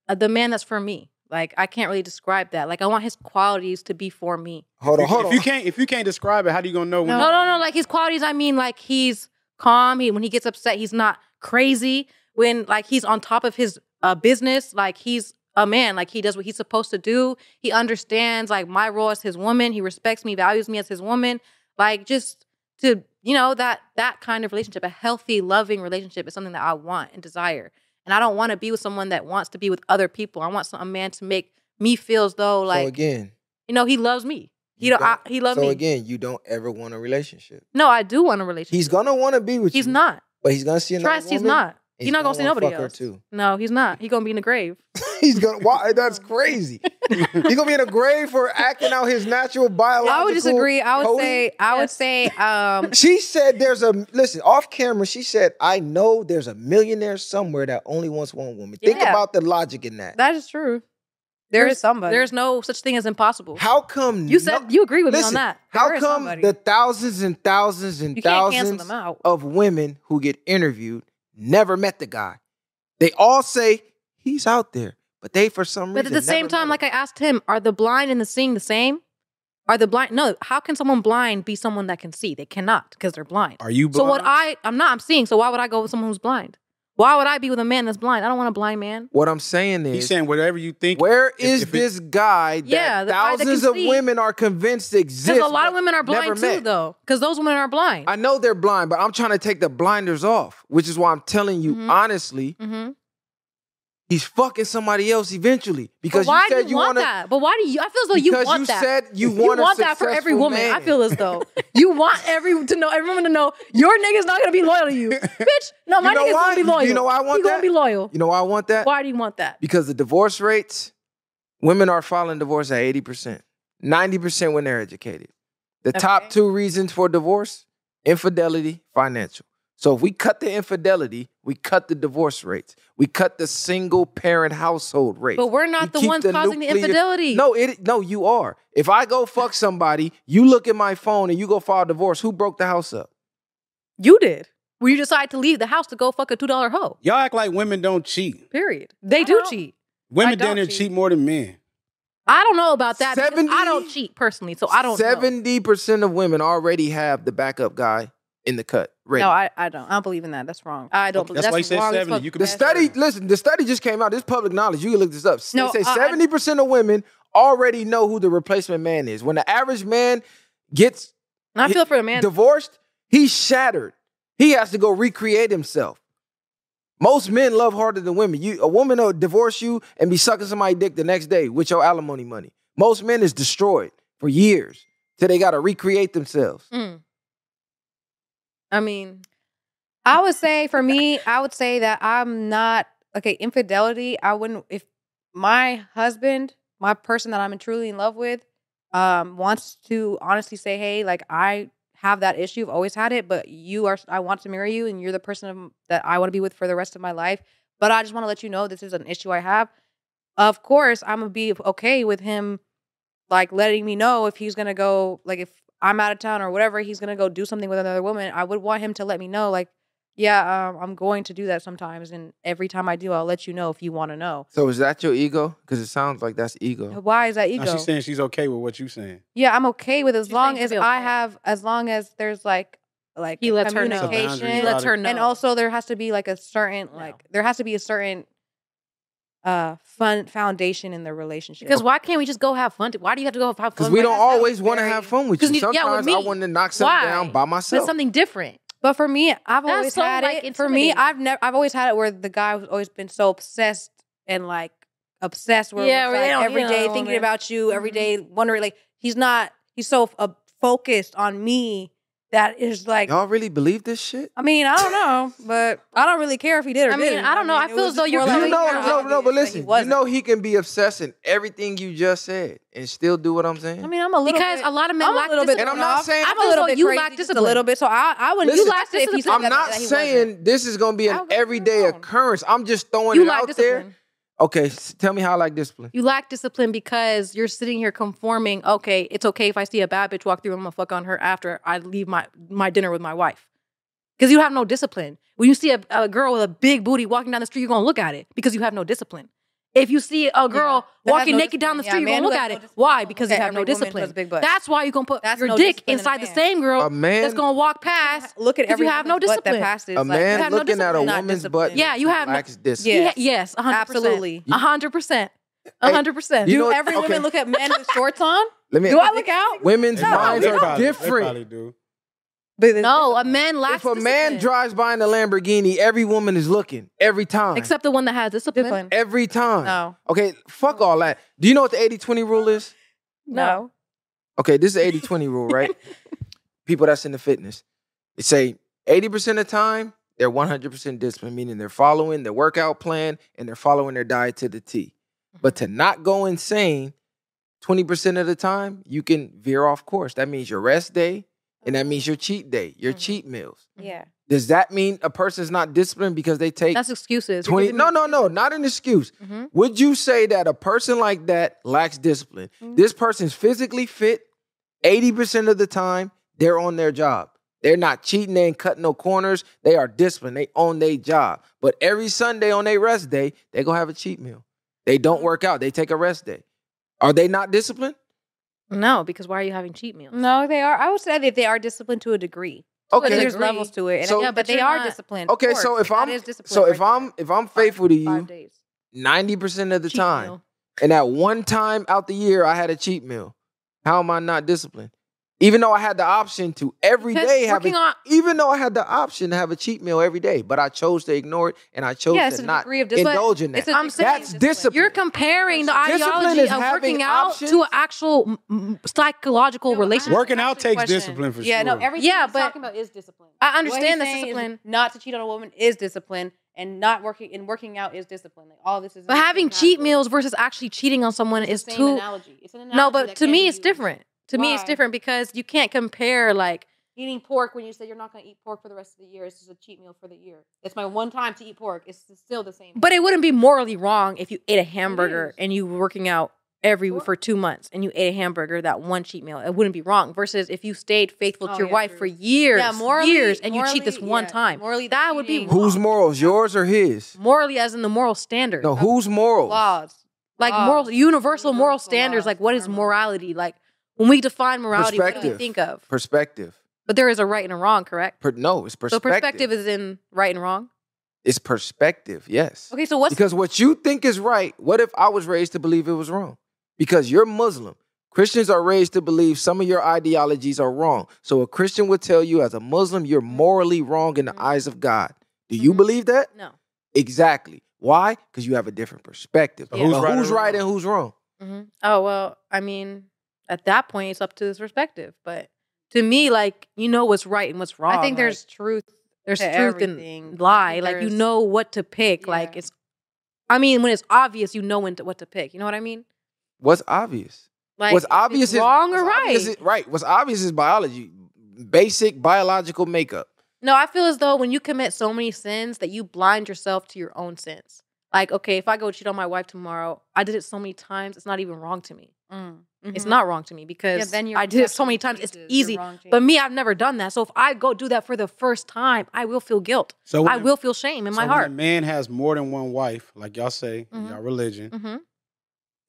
uh, the man that's for me. Like I can't really describe that. Like I want his qualities to be for me. Hold on, hold on. If you can't, if you can't describe it, how do you gonna know? no, no, no. Like his qualities. I mean, like he's calm. He when he gets upset, he's not crazy. When like he's on top of his uh, business, like he's a man. Like he does what he's supposed to do. He understands like my role as his woman. He respects me, values me as his woman. Like just to you know that that kind of relationship, a healthy, loving relationship, is something that I want and desire. And I don't want to be with someone that wants to be with other people. I want some, a man to make me feel as though like so again, you know he loves me. He you don't. I, he loves so me. again, you don't ever want a relationship. no, I do want a relationship. He's gonna want to be with He's you. not. But he's gonna see another Trust, he's not. and He's not gonna see wanna nobody else. too. No, he's not. He gonna be in the grave. he's gonna. Why? That's crazy. he's gonna be in a grave for acting out his natural biological. I would disagree. I would coding? say. I would say. Um. She said there's a listen off camera. She said I know there's a millionaire somewhere that only wants one woman. Think about the logic in that. That is true. There There's- is somebody. There's no such thing as impossible. How come you said no- you agree with listen, me on that. How come somebody. the thousands and thousands and You thousands of women who get interviewed never met the guy? They all say he's out there, but they for some But reason. But at the same time, like I asked him, are the blind and the seeing the same? Are the blind? No. How can someone blind be someone that can see? They cannot because they're blind. Are you So what I I'm not. I'm seeing. So why would I go with someone who's blind? Why would I be with a man that's blind? I don't want a blind man. what I'm saying is, He's saying whatever you think. Where is if- is if it- this guy that Yeah, the guy that thousands of see. women are convinced exists? Because a lot of women are blind too, met? though. Because those women are blind. I know they're blind, but I'm trying to take the blinders off, which is why I'm telling you Mhm. honestly, mm-hmm. He's fucking somebody else eventually. Because but why you said do you, you want wanna, that? But why do you? I feel as though you want you that. said you you want, want that for every woman. I feel as though you want every to know every woman to know your nigga's not gonna be loyal to you, bitch. No, my You know nigga's why? gonna be loyal. You know why I want he gonna that? be loyal. You know why I want that? Why do you want that? Because the divorce rates, women are filing divorce at 80%, 90% when they're educated. The top two reasons for divorce infidelity, financial. So if we cut the infidelity, we cut the divorce rates. We cut the single parent household rate. But we're not We the ones the causing the infidelity. No, it no, you are. If I go fuck somebody, you look at my phone and you go file divorce, who broke the house up? you did. When you decide to leave the house to go fuck a two dollar hoe. Y'all act like women don't cheat. Period. They I do don't- cheat. Women don't down there cheat. cheat more than men. I don't know about that. 70 I don't cheat personally, so I don't. know. Seventy percent of women already have the backup guy in the cut. Ready. no, I, I don't. I don't believe in that. That's wrong. I don't. believe That's why he that's said 70. You could- The study, sir. listen, the study just came out. This public knowledge. You can look this up. No, they say uh, seventy percent of women already know who the replacement man is. When the average man gets And I feel for the man. divorced, he's shattered. He has to go recreate himself. Most men love harder than women. You, a woman will divorce you and be sucking somebody's dick the next day with your alimony money. Most men is destroyed for years till they got to recreate themselves. Mm. I mean, I would say for me, I would say that I'm not okay. Infidelity. I wouldn't if my husband, my person that I'm truly in love with, um, wants to honestly say, "Hey, like I have that issue. I've always had it, but you are. I want to marry you, and you're the person that I want to be with for the rest of my life. But I just want to let you know this is an issue I have. Of course, I'm gonna be okay with him, like letting me know if he's gonna go, like if I'm out of town or whatever, he's gonna go do something with another woman. I would want him to let me know, like, yeah, um, I'm going to do that sometimes, and every time I do, I'll let you know if you want to know. So is that your ego? Because it sounds like that's ego. Why is that Now ego? she's saying she's okay with what you're saying. yeah, I'm okay with as She's long as I okay. have, as long as there's like, like He lets her know. It's a communication. he lets her know. and also there has to be like a certain No. like there has to be a certain uh fun foundation in the relationship because why can't we just go have fun? Why do you have to go have fun? Because we don't that always want to have fun with you. you- yeah, with Sometimes I want to knock something Why? down by But myself. something different. but for me i've That's always so, had like, it for me i've never i've always had it where the guy has always been so obsessed and like obsessed where Yeah, yeah, where they don't- you day thinking about you every Mhm. day wondering like he's not he's so uh, focused on me that is like Y'all really believe this shit? I mean, I don't know, but I don't really care if he did or I mean, didn't. I don't know. I it feel as though you're more Do really you know? kinda No, no, but that he listen. you know he can be obsessed in everything you just said and still do what I'm saying. I mean, I'm a little Because bit, a lot of men I'm lack a little bit, And I'm not saying- I'm I a feel little bit you crazy, lack just a little bit. So I, I wouldn't. Listen, you lack it if you I'm not that saying wasn't. this is gonna be an would leave it everyday occurrence. I'm just throwing You it lack out there. Okay, tell me how I like discipline. You lack discipline because you're sitting here conforming. Okay, it's okay if I see a bad bitch walk through. I'm gonna fuck on her after I leave my my dinner with my wife. because you have no discipline. When you see a, a girl with a big booty walking down the street, you're gonna look at it because you have no discipline. If you see a girl that has walking no naked down the street, Yeah, you're gonna look at has it. no discipline Why? Because look you have no every woman who has discipline. big butt. That's why you're gonna put That's your no dick discipline in a inside the same girl A man- that's gonna walk past. Look at if every you have no woman's butt that discipline. passes. A like, man have no looking at a discipline. Woman's butt. Yeah, you have no- discipline. Yeah. Yeah, yes, 100%. Absolutely. A hundred percent. A hundred percent. You Do know every okay. woman look at men with shorts on? Let me. Do I look out? Women's minds probably- are they probably- They different. probably do. No, a man lacks If a man discipline. drives by in a Lamborghini, every woman is looking every time. except the one that has discipline. Discipline. every time. No. Okay, fuck all that. Do you know what the 80-20 rule is? No. Okay, this is the 80-20 rule, right? People that's in the fitness. They say 80% of the time, they're 100% disciplined, meaning they're following their workout plan and they're following their diet to the T. But to not go insane, 20% of the time, you can veer off course. That means your rest day and that means your cheat day, your Mhm. cheat meals. Yeah. Does that mean a person's not disciplined because they take That's excuses. 20? No, no, no, not an excuse. hmm Would you say that a person like that lacks discipline? Mhm. This person's physically fit 80% of the time, they're on their job. They're not cheating, they ain't cutting no corners. They are disciplined. They own their job. But every Sunday on their rest day, they go have a cheat meal. They don't work out. They take a rest day. Are they not disciplined? No, because why are you having cheat meals? No, they are. I would say that they are disciplined to a degree. Okay. But there's degree. levels to it. And So- yeah, Yeah, but but they you're not- disciplined. of Okay, so if I'm is discipline so right if I'm if I'm faithful to you 90% of the Cheat time, meal. and at one time out the year I had a cheat meal, how am I not disciplined? Even though I had the option to every day Because have a, on even though I had the option to have a cheat meal every day, but I chose to ignore it and I chose Yeah, to not degree of discipline. indulge in that. It's a I'm saying That's discipline. discipline. you're comparing the Discipline ideology of working out options. to an actual psychological No, relationship. Working out takes question. discipline for yeah, sure. Yeah, no, everything Yeah, he's but- talking about is discipline. I understand he's the saying is discipline. Not to cheat on a woman is discipline, and not working and working out is discipline. Like all this is. But having cheat meals versus actually cheating on someone It's is the same too. analogy. It's an No, but to me it's used. different. To me it's different because you can't compare like Eating pork when you say you're not going to eat pork for the rest of the year. It's just a cheat meal for the year. It's my one time to eat pork. It's still the same. But it wouldn't be morally wrong if you ate a hamburger and you were working out every Sure. for two months and you ate a hamburger that one cheat meal. It wouldn't be wrong. Versus if you stayed faithful oh, to Oh, your yeah, wife true. for years, Yeah, morally- years, and you cheat this one yeah, time. morally, the that would be wrong. Whose morals, yours or his? morally as in the moral standard. No, whose morals? laws. like laws. moral universal moral standards. laws, Like what is morality? Like when we define morality, what do we think of? Perspective. But there is a right and a wrong, correct? Per- no, it's perspective. So perspective. perspective is in right and wrong. it's perspective, yes. Okay, so what's Because what you think is right, what if I was raised to believe it was wrong? Because you're Muslim. Christians are raised to believe some of your ideologies are wrong. So a Christian would tell you as a Muslim, you're morally wrong in the Mhm. eyes of God. Do you Mhm. believe that? No. Exactly. Why? Because you have a different perspective. So Yeah. who's But right, who's or right wrong? and who's wrong? hmm Oh well, I mean, at that point, it's up to his perspective. But to me, like you know what's right and what's wrong. I think like, there's truth. there's to truth everything. and lie. Like you know what to pick. Like it's. I mean, when it's obvious, you know when to, what to pick. You know what I mean? What's obvious? Like what's obvious is wrong or right. is- right. What's obvious is biology, basic biological makeup. No, I feel as though when you commit so many sins that you blind yourself to your own sins. Like, okay, if I go cheat on my wife tomorrow, I did it so many times, it's not even wrong to me. It's Mhm. not wrong to me Yeah, because then your I did it so many times. It's changes. You're easy. But me, I've never done that. So if I go do that for the first time, I will feel guilt. So when I a- will feel shame in so my when heart. a man has more than one wife, like y'all say, in Mhm. y'all religion, hmm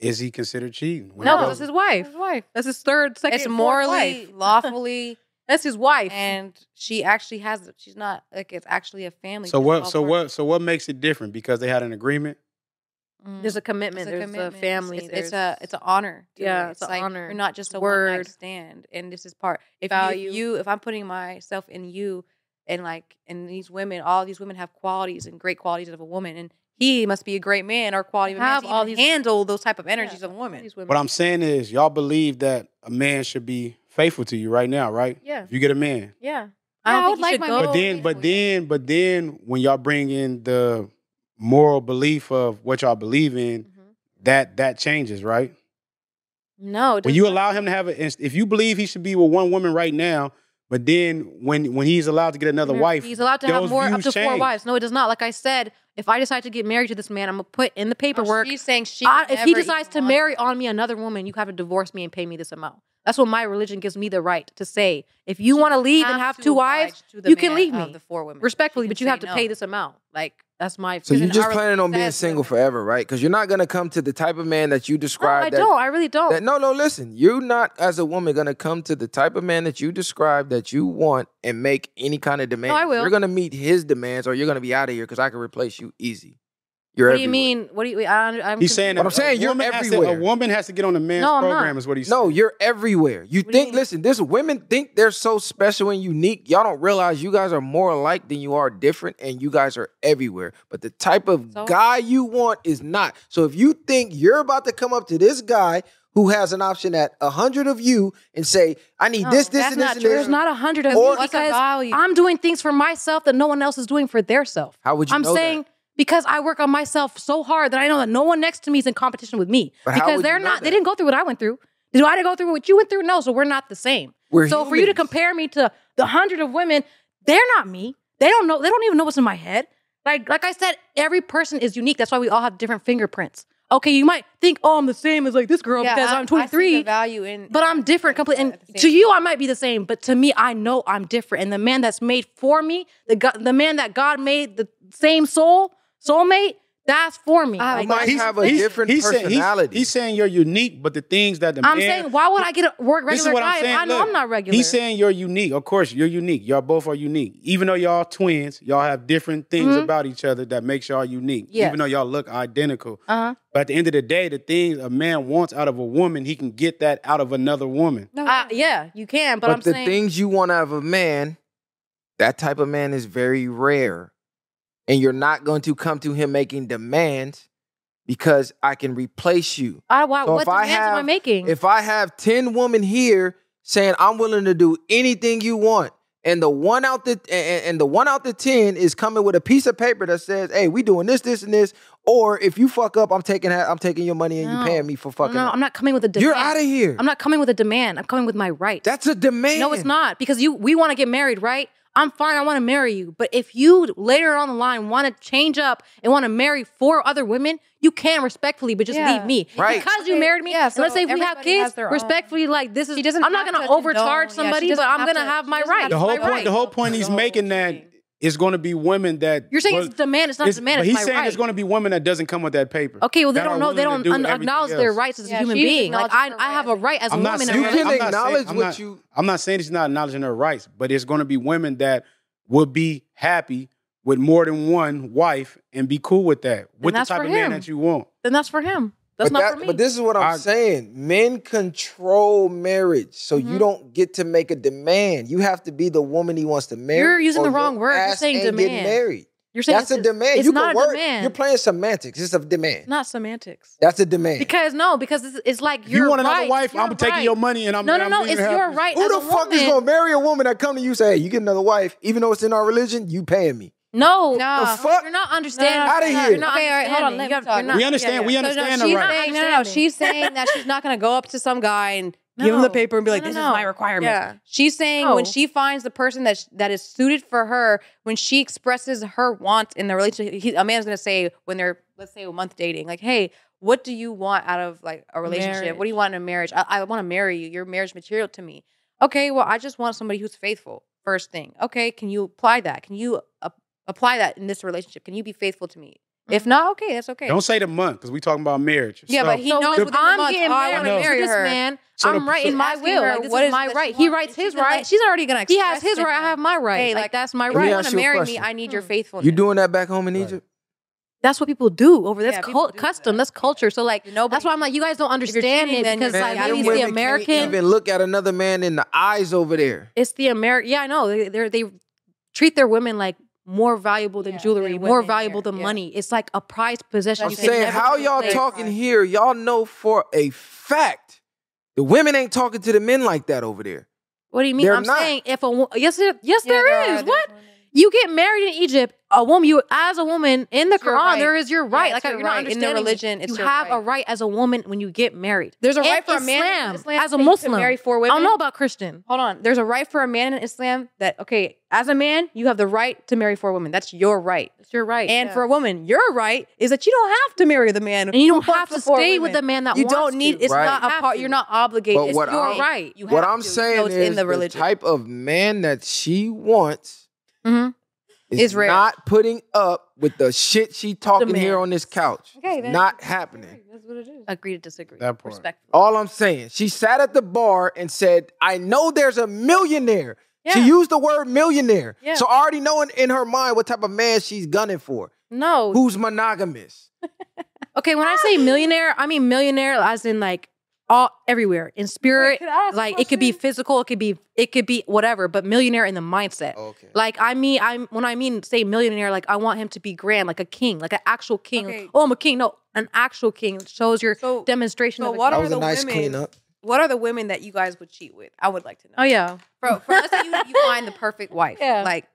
is he considered cheating? When No, he that's his wife. His wife. That's his third, second, It's fourth morally, wife. lawfully, That's his wife. and she actually has. She's not like it's actually a family. So what? So what? So what makes it different? Because they had an agreement. Mm. there's a commitment. It's there's commitment. a family. It's, it's a it's an honor. to Yeah, it. it's an like honor. You're not just a Word. one night stand, and this is part. If Value. you, if you, if I'm putting myself in you, and like, and these women, all these women have qualities and great qualities of a woman, and he must be a great man or quality of a man Have to all these- handle those type of energies Yeah, of a woman. women. What I'm saying is, y'all believe that a man should be faithful to you right now, right? Yeah. If you get a man, yeah. I don't would think you like my but then, but then, but then, when y'all bring in the moral belief of what y'all believe in, Mhm. that that changes, right? No. it When you allow him to have a, if you believe he should be with one woman right now, but then when when he's allowed to get another Yeah, wife, He's allowed to have more up views to four wives. No, it does not. Like I said, if I decide to get married to this man, I'm gonna put in the paperwork. she's saying she. I- if he decides to marry on me another woman, you have to divorce me and pay me this amount. That's what my religion gives me the right to say. If you want to leave and have two wives, oblige to the you can leave me The four women. respectfully, but you have say to pay this amount. Like that's my. So you're just planning on being single forever, right? Because you're not gonna come to the type of man that you No. I that, don't. I really don't. that- no, no, listen. You're not, as a woman, gonna come to the type of man that you describe that you want and make any kind of demand. I will. You're gonna meet his demands, or you're gonna be out of here because I can replace you easy. You're what do you mean? What do you? wait, I, I'm He's saying But that I'm saying you're woman has to- everywhere. a woman has to get on the man's No, program. Is what he's saying. No, saying. you're everywhere. You What do you think, listen, this women think they're so special and unique. Y'all don't realize you guys are more alike than you are different, and you guys are everywhere. But the type of So? guy you want is not. So if you think you're about to come up to this guy who has an option at a hundred of you and say, I need No, this, this, that's and this, not and true. this, There's not a hundred of Or- me What's the because? I'm doing things for myself that no one else is doing for their self. how would you I'm know that? Saying because I work on myself so hard that I know that no one next to me is in competition with me. But because they're you know not. They didn't go through what I went through. Did I go through what you went through? No. So we're not the same. We're so for you to compare me to the hundred of women, they're not me. They don't know. They don't even know what's in my head. Like like I said, every person is unique. That's why we all have different fingerprints. Okay, you might think, oh, I'm the same as like this girl Yeah, because I- I'm I see the 23. value in, But I'm different completely. And to you, I might be the same, but to me, I know I'm different. And the man that's made for me, the God, the man that God made, the same soul, soulmate, that's for me. I Like, might He's- have a he's- different he's saying- he's- personality. He's, saying you're unique, but the things that the I'm man, saying, why would I get a work This is regular what guy? I'm saying. I know Look, I'm not regular. He's saying you're unique. Of course, you're unique. Y'all both are unique. Even though y'all twins, y'all have different things Mhm. about each other that makes y'all unique. Yes. Even though y'all look identical. uh-huh. But at the end of the day, the things a man wants out of a woman, he can get that out of another woman. No, Uh, yeah, you can, but, But, I'm the saying, things you want out of a man, that type of man is very rare. And you're not going to come to him making demands because I can replace you. I, why, So what demands am I have- making? If I have 10 women here saying I'm willing to do anything you want, and the one out the and, and the one out the 10 is coming with a piece of paper that says, "Hey, we doing this, this, and this," or if you fuck up, I'm taking I'm taking your money and No. you paying me for fucking no, up. I'm not coming with a demand. You're out of here. I'm not coming with a demand. I'm coming with my right. That's a demand. No, it's not because you. We want to get married, right? I'm fine. I want to marry you. But if you later on the line want to change up and want to marry four other women, you can respectfully, but just Yeah. leave me Right. because you married me. yeah, and let's say if we have kids, respectfully, like this is. She I'm not going to to overcharge condone- yeah, somebody, but I'm going to to- have my doesn't right. The whole point, right. the whole point he's making that thing. is going to be women that You're saying well, it's man. It's not it's- demand. But It's he's my saying right. there's going to be women that doesn't come with that paper. Okay, well they don't know. They don't do un- everything acknowledge their rights as a human being. Like I, I have a right as a I'm not woman. saying You can I'm not acknowledge saying, I'm what not, you- I'm not saying she's not acknowledging her rights, but it's going to be women that would be happy with more than one wife and be cool with that, with the type for of man that you want. then that's for him. That's but not that- for me. But this is what I'm I- saying. Men control marriage. So you Mhm. don't get to make a demand. You have to be the woman he wants to marry. You're using the wrong word. You're saying ain't getting demand. married. You're saying That's a demand. It's you not can a work. demand. You're playing semantics. It's a demand. It's not semantics. That's a demand. Because no, because it's, it's like you're you want another right. wife, You're I'm taking your money and I'm No, no, I'm no. It's her your right. Who as the a fuck is gonna marry a woman that come to you say, hey, you get another wife, even though it's in our religion, you paying me. No, No. The fuck? you're not understanding. No, no, no, Outta You're here. not Okay, all right, hold on, let You me talk. you're not- We understand- yeah, we understand so the no, she's right. saying, no, no, no. She's saying that she's not going to go up to some guy and give him the paper and be like, No, "This no, is my requirement." Yeah. She's saying No. when she finds the person that sh- that is suited for her, when she expresses her wants in the relationship, he, a man's going to say when they're let's say a month dating, like, "Hey, what do you want out of like a relationship? What do you want in a marriage? I, I want to marry you. You're marriage material to me." Okay, well, I just want somebody who's faithful. First thing, okay, can you apply that? Can you uh, apply that in this relationship? Can you be faithful to me? If not, okay, that's okay. Don't say the month because we talking about marriage. Yeah, So- but he So knows if within the I'm month, getting oh, I married want know. to to marry this her. man, So I'm the- right in so my will. her, Like, this what is is my right. He writes his right. like, she's already gonna. He has his right. I have my right. Hey, like, like, that's my Let me I right. ask want to marry me. I need your Hmm. faithfulness. You doing that back home in Right. Egypt? That's what people do over. That's Yeah, cult, do custom. that. That's culture. So like, Nobody- that's why I'm like, you guys don't understand cheating, it because you're- like Man, maybe them it's the can't American. even look at another man in the eyes over there. It's the American. Yeah, I know. They they're, they treat their women like more valuable than Yeah, jewelry, than more valuable yeah, than yeah. money. It's like a prized possession. I'm You saying, never how y'all away. talking here? Y'all know for a fact the women ain't talking to the men like that over there. What do you mean? They're I'm not. saying if a yes, yes, Yeah, there there is. are. What? Women. You get married in Egypt, a woman, you as a woman in the It's Quran, right. there is your right. Yeah, like your you're not right. In the religion, it's you your have a right. right as a woman when you get married. There's a In right for a man in Islam as a to- to Muslim. marry four women. I don't know about Christian. Hold on. There's a right for a man in Islam that okay, as a man, you have the right to marry four women. That's your right. It's your right. And yeah. for a woman, your right is that you don't have to marry the man. and you don't have to the four stay with the man that You wants don't need. to. It's Right. not a part. You're not obligated. But it's what your I'm- right. You what I'm to, saying you know, it's is in the religion. type of man that she wants Mhm. is Is rare. not putting up with the shit she talking Demand. here on this couch. Okay, It's not happening. That's what it is. Agree to disagree. That part. Respectfully. All I'm saying, she sat at the bar and said, "I know there's a millionaire." She Yeah. used the word millionaire, Yeah. so I already know in, in her mind what type of man she's gunning for. No. Who's monogamous? Okay, when I say millionaire, I mean millionaire as in like all everywhere in spirit. could I ask a like it could be physical, it could be it could be whatever, but millionaire in the mindset. Okay. Like I mean, I'm when I mean say millionaire, like I want him to be grand, like a king, like an actual king. Okay. Oh, I'm a king. No, an actual king It shows your So- demonstration. so of a what king. are the nice women- cleanup. What are the women that you guys would cheat with? I would like to know. Oh yeah, Bro, for us, you, you find the perfect wife. Yeah. Like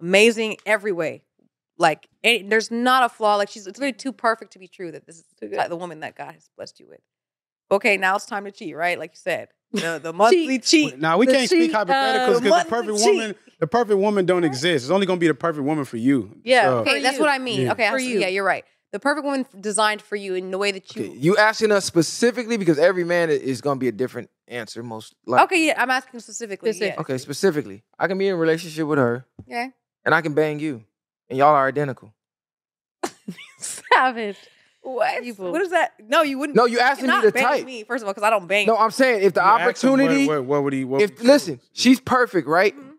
amazing every way. Like eh, there's not a flaw. Like she's it's really too perfect to be true that this is the, the woman that God has blessed you with. Okay, now it's time to cheat, right? Like you said, the, the monthly cheat. Now we The can't speak cheat, uh, hypotheticals because the perfect cheat. woman, the perfect woman don't exist. It's only gonna be the perfect woman for you. Yeah, So- Okay, For that's you. what I mean. Yeah. Okay, For you. yeah, you're right. The perfect woman designed for you in the way that you. Okay, you asking us specifically because every man is going to be a different answer. Most like Okay, yeah, I'm asking specifically. Specific. Yeah. okay, specifically, I can be in a relationship with her Yeah. and I can bang you, and y'all are identical. savage. What? Evil. What is that? No, you wouldn't. No, you asking me cannot the bang type. Me first of all, because I don't bang. No, I'm saying if the You ask him what- opportunity, what, what would he? What if would listen, choose? she's perfect, right? Mhm.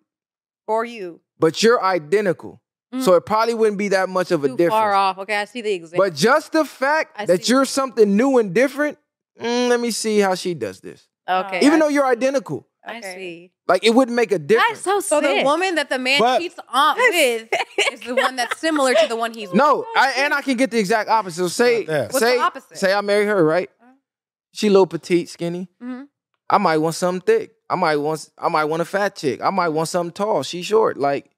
for you. But you're identical, so it probably wouldn't be that much of a Too difference. far off. Okay, I see the example. But just the fact I that see. you're something new and different, mm, let me see how she does this. Okay. Even I- though you're identical, I see. like it wouldn't make a difference. that's so So the woman that the man But- cheats on with is the one that's similar to the one he's with. No, I, and I can get the exact opposite. So say, What's say, opposite? say I marry her, right? Uh-huh. She little petite, skinny. Mhm. I might want something thick. I might want, I might want a fat chick. I might want something tall. She short. Like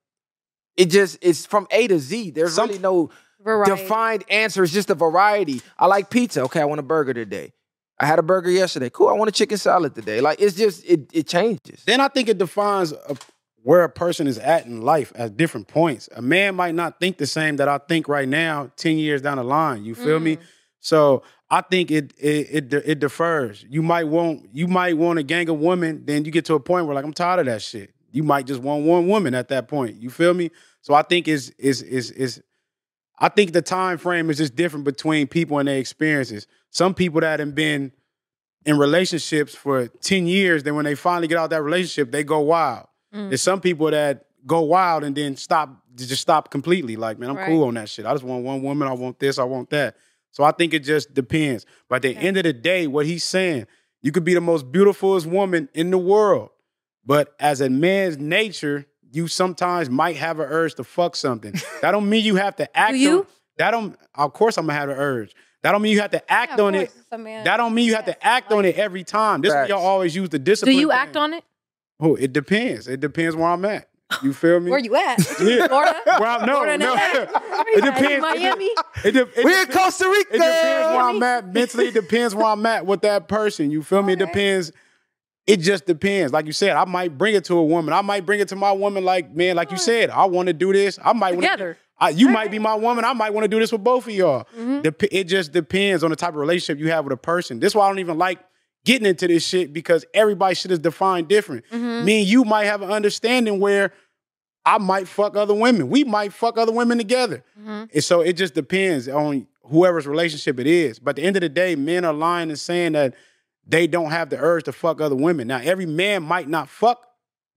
it just, it's from A to Z. There's Some- really no Variety. defined answer. It's just a variety. I like pizza. Okay, I want a burger today. I had a burger yesterday. Cool. I want a chicken salad today. Like it's just, it, it changes. Then I think it defines a, where a person is at in life at different points. A man might not think the same that I think right now, 10 years down the line. You feel me? Mm. So I think it it it, it differs. You might want you might want a gang of women, then you get to a point where like I'm tired of that shit. You might just want one woman at that point. You feel me? So I think is is is is I think the time frame is just different between people and their experiences. Some people that have been in relationships for 10 years, then when they finally get out of that relationship, they go wild. Mm. There's some people that go wild and then stop, just stop completely. Like, man, I'm Right. cool on that shit. I just want one woman. I want this. I want that. So I think it just depends. But at the end of the day, what he's saying, you could be the most beautifulest woman in the world, but as a man's nature, you sometimes might have an urge to fuck something. that don't mean you have to act. Do you? On, that don't. Of course, I'm gonna have an urge. That don't mean you have to act Yeah, on it. course, it's a man. That don't mean you have to act on it every time. This is Facts. y'all always use the discipline. Do you thing. act on it? Oh, it depends. It depends where I'm at. You feel me? Where you at? Yeah. Florida? Where I'm, no, Florida no. it depends. Miami? It, de- it We in Costa Rica. it depends where I'm at mentally. It depends where I'm at with that person. You feel me? It depends. It just depends. Like you said, I might bring it to a woman. I might bring it to my woman. Like man, like you said, I want to do this. I might wanna- Together. I, you might be my woman. I might want to do this with both of y'all. Mhm. Dep- it just depends on the type of relationship you have with a person. This is why I don't even like getting into this shit because everybody shit is defined different. Mhm. Me and you might have an understanding where I might fuck other women. We might fuck other women together. Mhm. And so it just depends on whoever's relationship it is. But at the end of the day, men are lying and saying that they don't have the urge to fuck other women. Now, every man might not fuck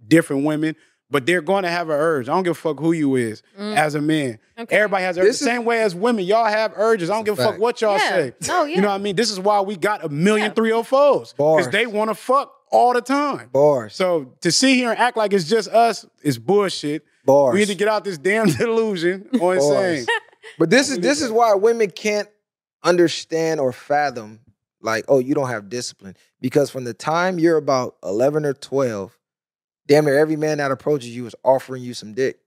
different women, but they're going to have an urge. I don't give a fuck who you is Mm. as a man. Okay. Everybody has urges. Is- Same way as women, y'all have urges. I don't give a fuck what y'all Yeah. say. No, yeah. You know what I mean? This is why we got a million Yeah. 304s. Because they want to fuck all the time. Bars. So to sit here and act like it's just us is bullshit. Bars. We need to get out this damn delusion or insane. But this is this is why women can't understand or fathom like, oh, you don't have discipline. Because from the time you're about 11 or 12, damn near every man that approaches you is offering you some dick.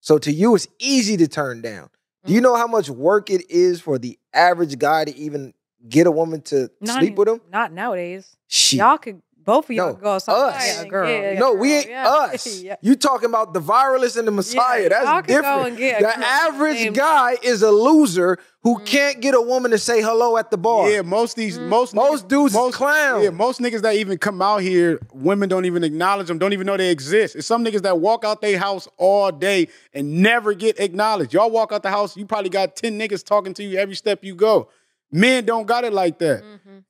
So to you, it's easy to turn down. Do you mm-hmm. know how much work it is for the average guy to even get a woman to Not sleep with him? Not nowadays. Shit. Y'all could both of y'all No, go outside. us. Yeah, girl. Yeah, Yeah, no, we ain't yeah. us. You talking about the viralist and the Messiah? Yeah, That's y'all could go different. and get the average named- guy is a loser who Mm. can't get a woman to say hello at the bar. Yeah, most these most Most niggas- dudes most clowns. Yeah, most niggas that even come out here, women don't even acknowledge them, don't even know they exist. It's some niggas that walk out their house all day and never get acknowledged. Y'all walk out the house, you probably got 10 niggas talking to you every step you go. Men don't got it like that.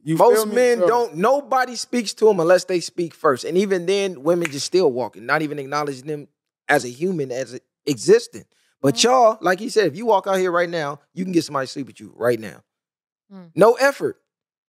You feel Most me? men So- don't. Nobody speaks to them unless they speak first, and even then, women just still walking, not even acknowledging them as a human, as a, existing. But y'all, like he said, if you walk out here right now, you can get somebody to sleep with you right now. Mm. No effort.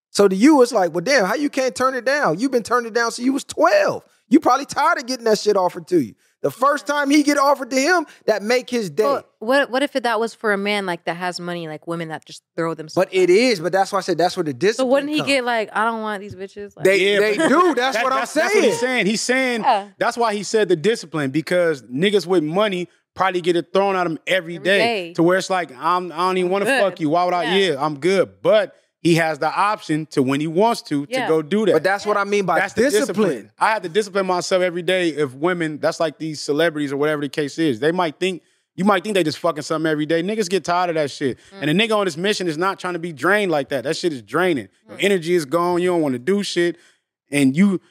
So to you, it's like, well, damn, how you can't turn it down? You've been turning it down since you was twelve. You probably tired of getting that shit offered to you. The first time he get offered to him, that make his day. Well, what what if that was for a man like that has money, like women that just throw themselves? but it is. But that's why I said that's where the discipline. so discipline. wouldn't he come. get like, I don't want these bitches? Like, They Yeah, they do. That's That- what I'm that's, saying. That's what he's saying. He's saying Yeah. that's why he said the discipline because niggas with money probably get it thrown at them every Every day, day. to where it's like I'm, I don't even want to fuck you. Why would I? Yeah. Yeah, I'm good. But he has the option to when he wants to Yeah. to go do that. But that's what I mean by that's the discipline. discipline. I have to discipline myself every day. If women, that's like these celebrities or whatever the case is, they might think you might think they just fucking something every day. Niggas get tired of that shit. Mm. And a nigga on this mission is not trying to be drained like that. That shit is draining. Your mm. energy is gone. You don't want to do shit, and you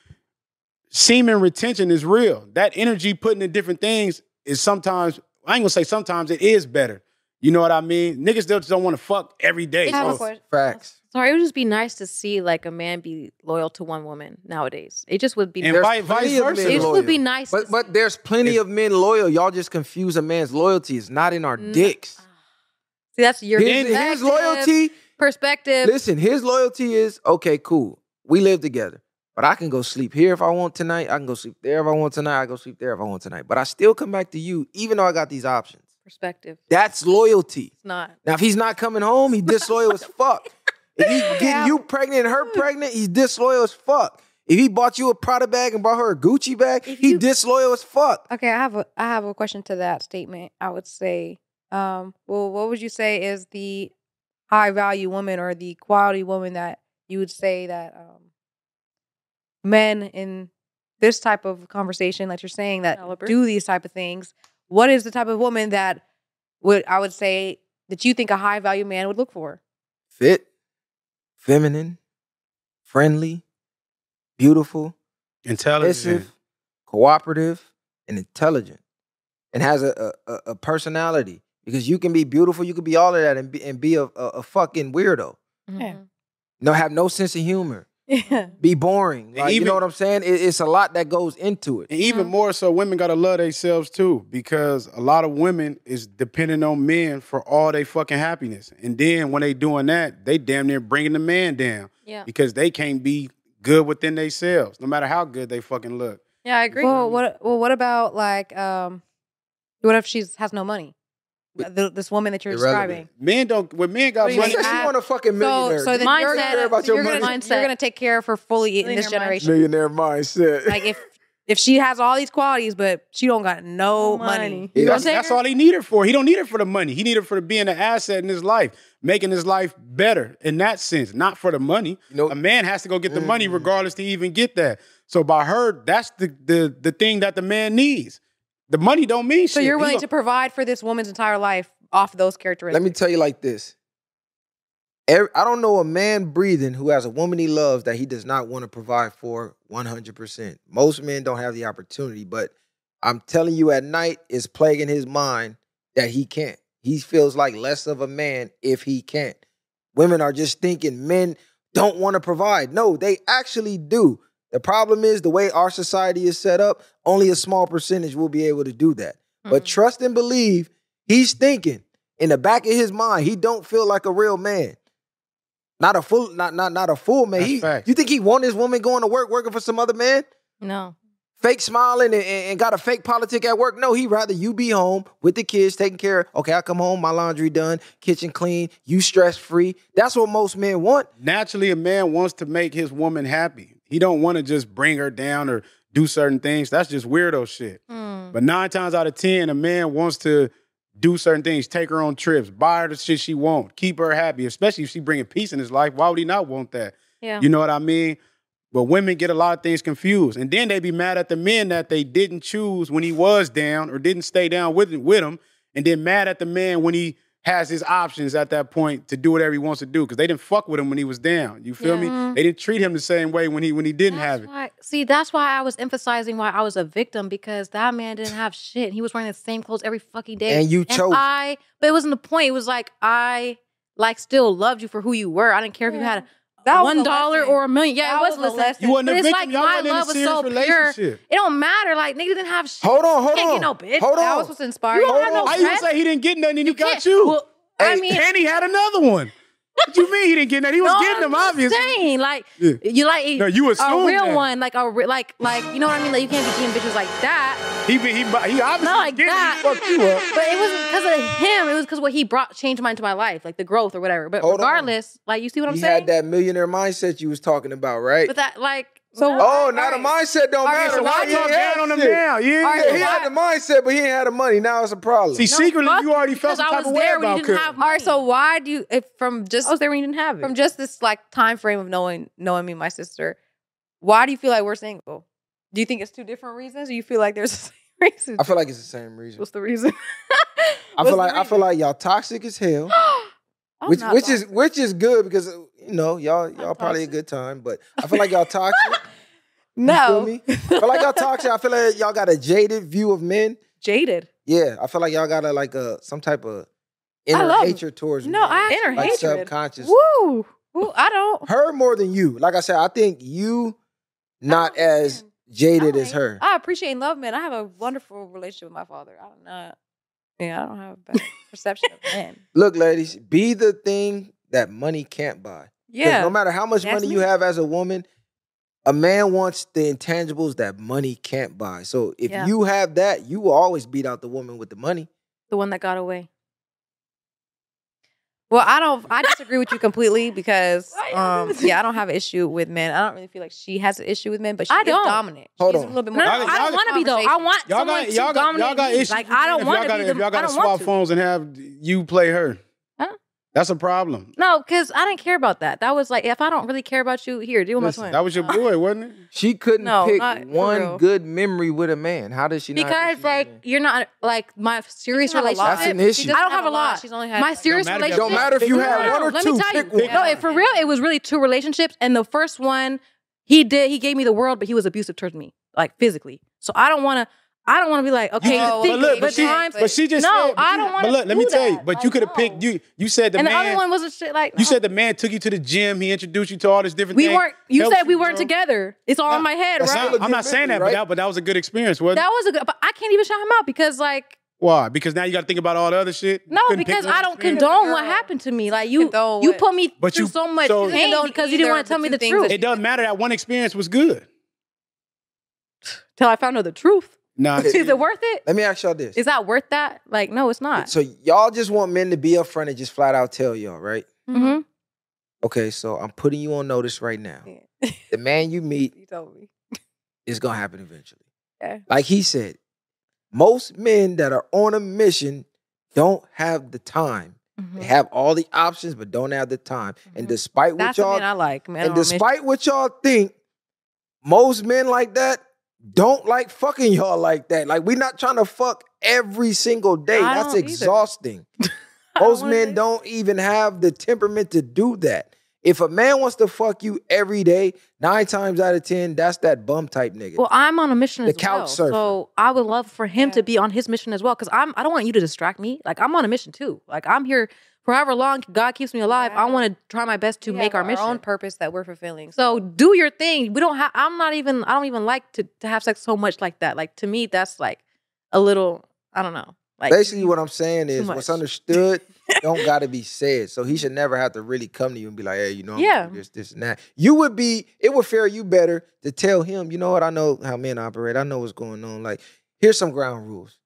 semen retention is real. That energy putting in different things is sometimes I ain't gonna say sometimes it is better. You know what I mean? Niggas just don't want to fuck every day. I have a So- question. Facts. Sorry, it would just be nice to see like a man be loyal to one woman nowadays. It just would be. And nice. vice, vice plenty of versa. It just would be nice. But to but there's plenty of men loyal. Y'all just confuse a man's loyalty. It's not in our dicks. see that's your His, his loyalty. perspective. Listen, his loyalty is okay. Cool. We live together, but I can go sleep here if I want tonight. I can go sleep there if I want tonight. I go sleep there if I want tonight. But I still come back to you, even though I got these options. Perspective. That's loyalty. It's not. Now, if he's not coming home, he disloyal as fuck. If he getting you pregnant and her pregnant, he's disloyal as fuck. If he bought you a Prada bag and bought her a Gucci bag, If he you- disloyal as fuck. Okay, I have a I have a question to that statement. I would say, um, well, what would you say is the high value woman or the quality woman that you would say that um, men in this type of conversation like you're saying that do these type of things? What is the type of woman that would I would say that you think a high value man would look for? Fit, feminine, friendly, beautiful, Intelligent. cooperative, and intelligent, and has a, a, a- a personality. Because you can be beautiful, you can be all of that, and be, and be a, a, a fucking weirdo. Mhm. No, have no sense of humor. Yeah. Be boring. Like, you know what I'm saying? It- it's a lot that goes into it. And even more so, women gotta love themselves too, because a lot of women is depending on men for all their fucking happiness. And then when they doing that, they damn near bringing the man down Yeah. because they can't be good within themselves, no matter how good they fucking look. Yeah, I agree. Well, what well, what about like um, what if she has no money? The, this woman that you're Irrelevant. describing. Men don't. When men got What do you She money, she I- want a fucking millionaire. So, so then Mindset. you're, care gonna, about so your you're, gonna, mindset. you're gonna take care of her fully in this Millionaire mindset. generation. millionaire mindset. Like if if she has all these qualities, but she don't got no No money. money. Yeah. You that's, gonna take that's her? all he needed her for. He don't need it for the money. He needed her for being an asset in his life, making his life better in that sense, not for the money. You know- a man has to go get the Mm. money regardless to even get that. So by her, that's the the the thing that the man needs. The money don't mean So shit. you're He willing gon- to provide for this woman's entire life off those characteristics. Let me tell you like this. Every- I don't know a man breathing who has a woman he loves that he does not want to provide for 100%. Most men don't have the opportunity, but I'm telling you at night it's plaguing his mind that he can't. He feels like less of a man if he can't. Women are just thinking men don't want to provide. No, they actually do. The problem is the way our society is set up, only a small percentage will be able to do that. But Mhm. trust and believe, he's thinking in the back of his mind, he don't feel like a real man. Not a full, not not not a full man. He, you think he want his woman going to work, working for some other man? No. Fake smiling and, and and got a fake politic at work? No, he rather you be home with the kids, taking care. of, Okay, I come home, my laundry done, kitchen clean, you stress free. That's what most men want. naturally a man wants to make his woman happy. He don't want to just bring her down or do certain things. That's just weirdo shit. Mm. But nine times out of ten, a man wants to do certain things, take her on trips, buy her the shit she want, keep her happy, especially if she bringing peace in his life. Why would he not want that? Yeah. You know what I mean? But women get a lot of things confused, and then they be mad at the men that they didn't choose when he was down or didn't stay down with with him, and then mad at the man when he has his options at that point to do whatever he wants to do because they didn't fuck with him when he was down. You feel Yeah. me? They didn't treat him the same way when he when he didn't That's have it. why- see, that's why I was emphasizing why I was a victim because that man didn't have shit. He was wearing the same clothes every fucking day. And you chose. I, but it wasn't the point. It was like I, like, still loved you for who you were. I didn't care if you Yeah. had That one a dollar lesson. or a million. Yeah, That it was, was a lesson. lesson. You wasn't a victim. like Y'all my wasn't in a love was serious so pure. It don't matter. Like nigga didn't have shit. Hold on, hold Can't on. get no bitch. Hold That on. was what's inspiring. You don't have Hold no on. How you friends. gonna say he didn't get nothing and he got can't- you? Well, I mean, and he had another one. What do you mean he didn't get nothing? He was no, getting them, obviously. Saying like Yeah. you like No, you a real that. one, like a re- like like you know what I mean. Like you can't be getting bitches like that. He he, he obviously Not like getting it. that. He fucked you up. But it wasn't because of him. It was because what he brought changed my into my life, like the growth or whatever. But Hold on. regardless, like you see what I'm saying? He had that millionaire mindset you was talking about, right? But that like So oh, All now the right. mindset don't All right, matter. So why Now talk down on him now? Yeah. All right, Yeah, he why- had the mindset, but he ain't had the money. Now it's a problem. See, No, secretly, you already felt because some I type was of way there about didn't Kurt. All right, so why do you, if from just I was there when you didn't have it. from just this like time frame of knowing knowing me, my sister, why do you feel like we're single? Do you think it's two different reasons? Or you feel like there's the same reason? I feel like it's the same reason. What's the reason? I feel like I feel like y'all toxic as hell. I'm which which is which is good because you know y'all y'all probably a good time, but I feel like y'all toxic. No me? I feel like y'all toxic. I feel like y'all got a jaded view of men. jaded. Yeah, I feel like y'all got a like a some type of inner hatred towards No, men. I Inner like hatred. subconscious. Woo, Woo, I don't. Her more than you. Like I said, I think you not as jaded as her. I appreciate and love men. I have a wonderful relationship with my father. I don't know. Yeah, I don't have a bad perception of men. Look, ladies, be the thing that money can't buy. Yeah. No matter how much money you have as a woman, a man wants the intangibles that money can't buy. So if Yeah. you have that, you will always beat out the woman with the money. the one that got away. Well, I don't. I disagree with you completely because, um, yeah, I don't have an issue with men. I don't really feel like she has an issue with men, but she I is don't. dominant. Hold She's on. a little bit more. no, Y'all- I don't want to be though. I want Y'all someone got, to y'all got, dominate y'all got me. issues. Like I don't if want y'all to got, be If y'all I got to don't swap want to. phones and have you play her, Huh? That's a problem. No, because I didn't care about that. That was like, if I don't really care about you, here, deal with my Listen, twin. that was your boy, wasn't it? She couldn't No, pick for one real. good memory with a man. How does she not? because like you're not like my serious doesn't have a lot. relationship. That's an issue. I don't have a lot. She's only had my serious Don't matter if relationship. y'all Don't matter if you had one or let two, Me tell pick you. one. No, it, for real, it was really two relationships, and the first one, he did. He gave me the world, but he was abusive towards me, like physically. So I don't want to. I don't want to be like, okay, Oh, think but look, it, but she, times. but she just No, said, I don't wanna But look, let me do tell you. that. But you could have no. picked you. You said the man to- and the man. other one wasn't shit like. you said the man took you to the gym. He introduced you to all this different. we things, weren't. You said we you weren't grow. together. It's all No, in my head, right? not- I'm not saying that, memory, but that, but that was a good experience, wasn't that it? was a good. But I can't even shout him out because like. Why? Because now you got to think about all the other shit. No, because I don't experience? condone what happened to me. Like you, Condone you put me But through you- so much pain because you didn't want to tell me the the two things truth It doesn't matter. That one experience was good. till I found out the truth. Nah, Is it worth it? Let me ask y'all this. Is that worth that? Like, no, it's not. So y'all just want men to be upfront and just flat out tell y'all, right? Mm-hmm. Okay, so I'm putting you on notice right now. Yeah. The man you meet You told me. is gonna happen eventually. Okay. Like he said, most men that are on a mission don't have the time. Mm-hmm. They have all the options, but don't have the time. And Mhm. despite what That's y'all man I like. Man, and on a mission. despite what y'all think, most men like that don't like fucking y'all like that. Like we're not trying to fuck every single day. I That's exhausting. Most men don't even have the temperament to do that. If a man wants to fuck you every day, nine times out of ten, that's that bum type nigga. Well, I'm on a mission The as couch well, surfer. so I would love for him Yeah. to be on his mission as well. Because I'm, I don't want you to distract me. Like I'm on a mission too. Like I'm here for however long God keeps me alive. I want to try my best to We make have our mission. own purpose that we're fulfilling. So do your thing. We don't have. I'm not even. I don't even like to to have sex so much like that. Like to me, that's like a little. I don't know. Like Basically, what I'm saying is what's understood don't got to be said. So he should never have to really come to you and be like, hey, you know, I'm Yeah. this, this, and that. You would be, it would fare you better to tell him, you know what, I know how men operate. I know what's going on. Like, here's some ground rules.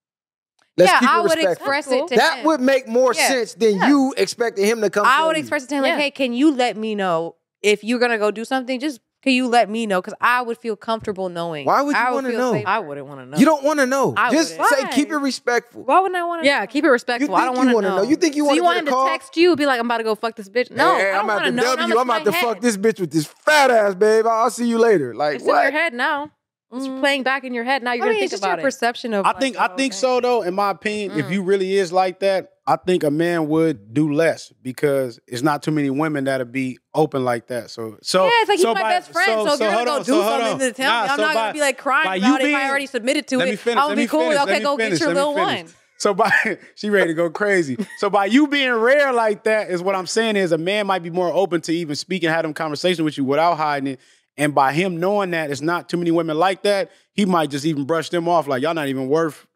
Let's yeah, keep it I would express it to That him. would make more Yeah. sense than Yeah. you expecting him to come. I would you. express it to him like, hey, can you let me know if you're gonna go do something? Just can you let me know? Because I would feel comfortable knowing. Why would you I wanna feel know? safer. I wouldn't want to know. You don't want to know. I Just wouldn't. say keep it respectful. Why wouldn't I want to? Yeah, keep it respectful. I think don't you want to know. know. You think you so wanna you get want him to call? text you, be like, "I'm about to go fuck this bitch." No, Hey, I don't I'm at want to the know. W. I'm about to head. fuck this bitch with this fat ass, babe. I'll see you later. Like It's in your head now. It's Mm. playing back in your head. Now you're I gonna mean, think it's just about your it. perception of. I like, think oh, I think okay. so though. In my opinion, if Mm. you really is like that, I think a man would do less because it's not too many women that'll be open like that. So so Yeah, it's like so he's my by- best friend. So, if you're hold gonna go on, do so something on. to tell Nah, me, I'm so not by- gonna be like crying by about you it if I already submitted to let it. me finish. I'll let be cool. finish, okay, go finish, get your little one. So by she ready to go crazy. So by you being rare like that is what I'm saying is a man might be more open to even speaking, have them conversation with you without hiding it. And by him knowing that it's not too many women like that, he might just even brush them off like y'all not even worth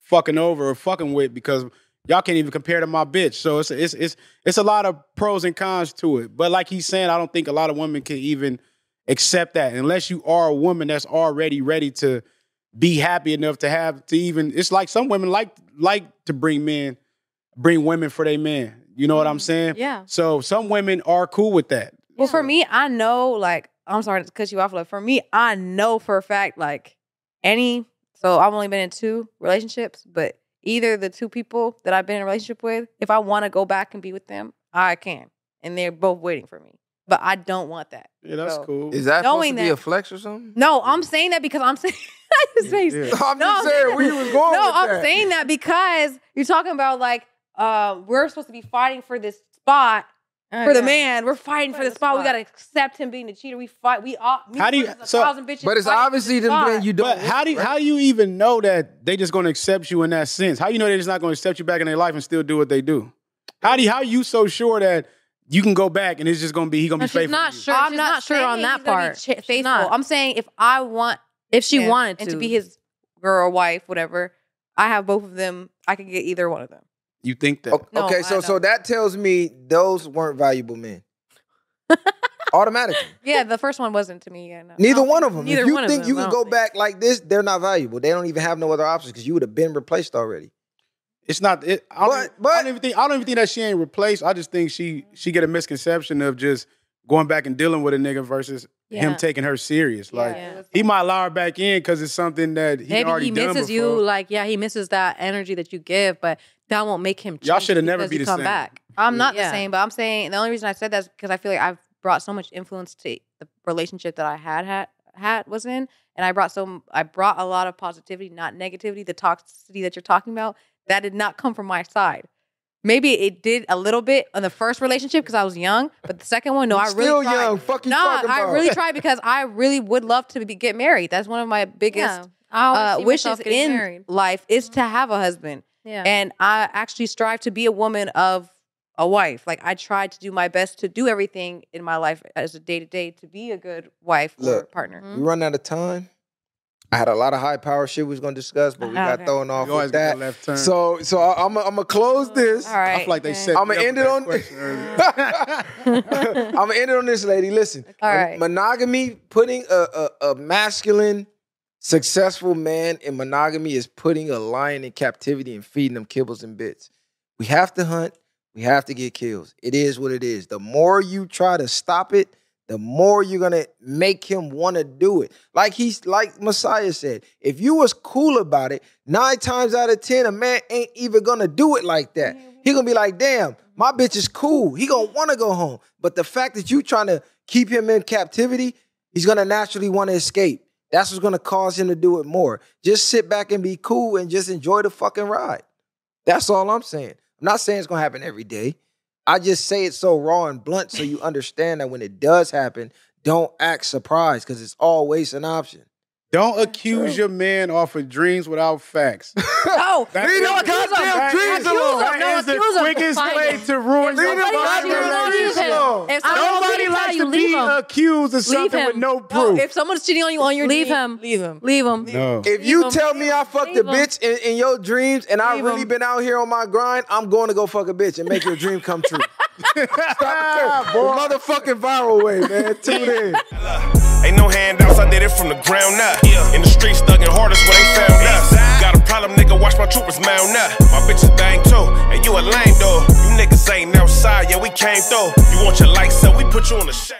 fucking over or fucking with because y'all can't even compare to my bitch. So it's it's it's it's a lot of pros and cons to it. But like he's saying, I don't think a lot of women can even accept that unless you are a woman that's already ready to be happy enough to have to even it's like some women like like to bring men bring women for their men. You know what I'm mm-hmm. saying? Yeah. So some women are cool with that. Well, for me, I know, like, I'm sorry to cut you off. Like, for me, I know for a fact, like, any, so I've only been in two relationships, but either the two people that I've been in a relationship with, if I want to go back and be with them, I can. And they're both waiting for me. But I don't want that. Yeah, that's So- cool. Is that supposed Knowing to be a flex or something? No, I'm saying that because I'm saying, his face. Yeah. I'm No. just saying where you was going no, with I'm that. saying that because you're talking about like uh we're supposed to be fighting for this spot Oh, for the yeah. man. We're fighting for For the the spot. We gotta accept him being the cheater. We fight. We all. me How do you- so- But it's obviously the them spot. then you don't. But how do you, want, how do you even know that they just gonna accept you in that sense? How you know they're just not gonna accept you back in their life and still do what they do? How do you, how are you so sure that you can go back and it's just gonna be he gonna No, be she's faithful? not to you? sure. I'm she's not, not sure on that he's gonna be part. ch- She's faithful. not. I'm saying if I want If she him wanted and to. to be his girl, wife, whatever, I have both of them. I can get either one of them. You think that? O- No, okay, so so that tells me those weren't valuable men. Automatically. Yeah, the first one wasn't to me. Yeah, no. Neither No, one of them. neither if you one of think them, you I can go think. back like this, they're not valuable. They don't even have no other options because you would have been replaced already. It's not. It, I, don't, But- even- but- I don't even think. I don't even think that she ain't replaced. I just think she she get a misconception of just going back and dealing with a nigga versus him taking her serious. Like Yeah. he might allow her back in because it's something that he Maybe already he done misses you. Like, yeah, he misses that energy that you give, but that won't make him. Y'all shoulda never be the come same. back. I'm not Yeah. the same, but I'm saying the only reason I said that is because I feel like I've brought so much influence to the relationship that I had had had was in, and I brought some. I brought a lot of positivity, not negativity. The toxicity that you're talking about that did not come from my side. Maybe it did a little bit on the first relationship because I was young, but the second one, no, You I really still tried. young. Fuck you no, talking I really tried because I really would love to be, get married. That's one of my biggest Yeah. I always uh, see wishes in married. life is to have a husband. Yeah. And I actually strive to be a woman of a wife. Like I tried to do my best to do everything in my life as a day to day to be a good wife or Look. partner. Mhm. We run out of time. I had a lot of high power shit we was gonna discuss, but we ah, got thrown off with that. left turn. So so I, I'm I'm gonna close mm, this. All right. I feel like they okay. set. I'ma end it on- mm. I'm gonna end it on this, lady. Listen, All mon- right. monogamy, putting a, a, a masculine, successful man in monogamy is putting a lion in captivity and feeding them kibbles and bits. We have to hunt. We have to get kills. It is what it is. The more you try to stop it, the more you're gonna make him want to do it. Like he's like Messiah said, if you was cool about it, nine times out of ten, a man ain't even gonna do it like that. He gonna be like, damn, mm-hmm. my bitch is cool. He gonna wanna go home. But the fact that you trying to keep him in captivity, he's gonna naturally want to escape. That's what's gonna cause him to do it more. Just sit back and be cool and just enjoy the fucking ride. That's all I'm saying. I'm not saying it's gonna happen every day. I just say it so raw and blunt so you understand that when it does happen, don't act surprised because it's always an option. Don't accuse your man off of dreams without facts. No, oh, That Leave is- them goddamn that dreams is- alone. That No, is the accuse 'em. quickest Find way him. to ruin Leave your them goddamn goddamn relationship. alone. If I don't someone- Nobody believe how likes you to leave be him. accused of something with no no, proof. if someone's cheating on you on your Leave dream, him. leave him. Leave him. no. If Leave you 'em. tell me I fucked a bitch in, in your dreams and I Leave really 'em. been out here on my grind, I'm going to go fuck a bitch and make your dream come true. Stop the motherfucking viral way, man. Tune in. Ain't no handouts, I did it from the ground up. In the streets, thugging hardest where they found us. Got a problem, nigga, watch my troopers mount up. My bitches bang too, and you a lame though. You niggas ain't outside, yeah, we came through. You want your lights up, we put you on the shade.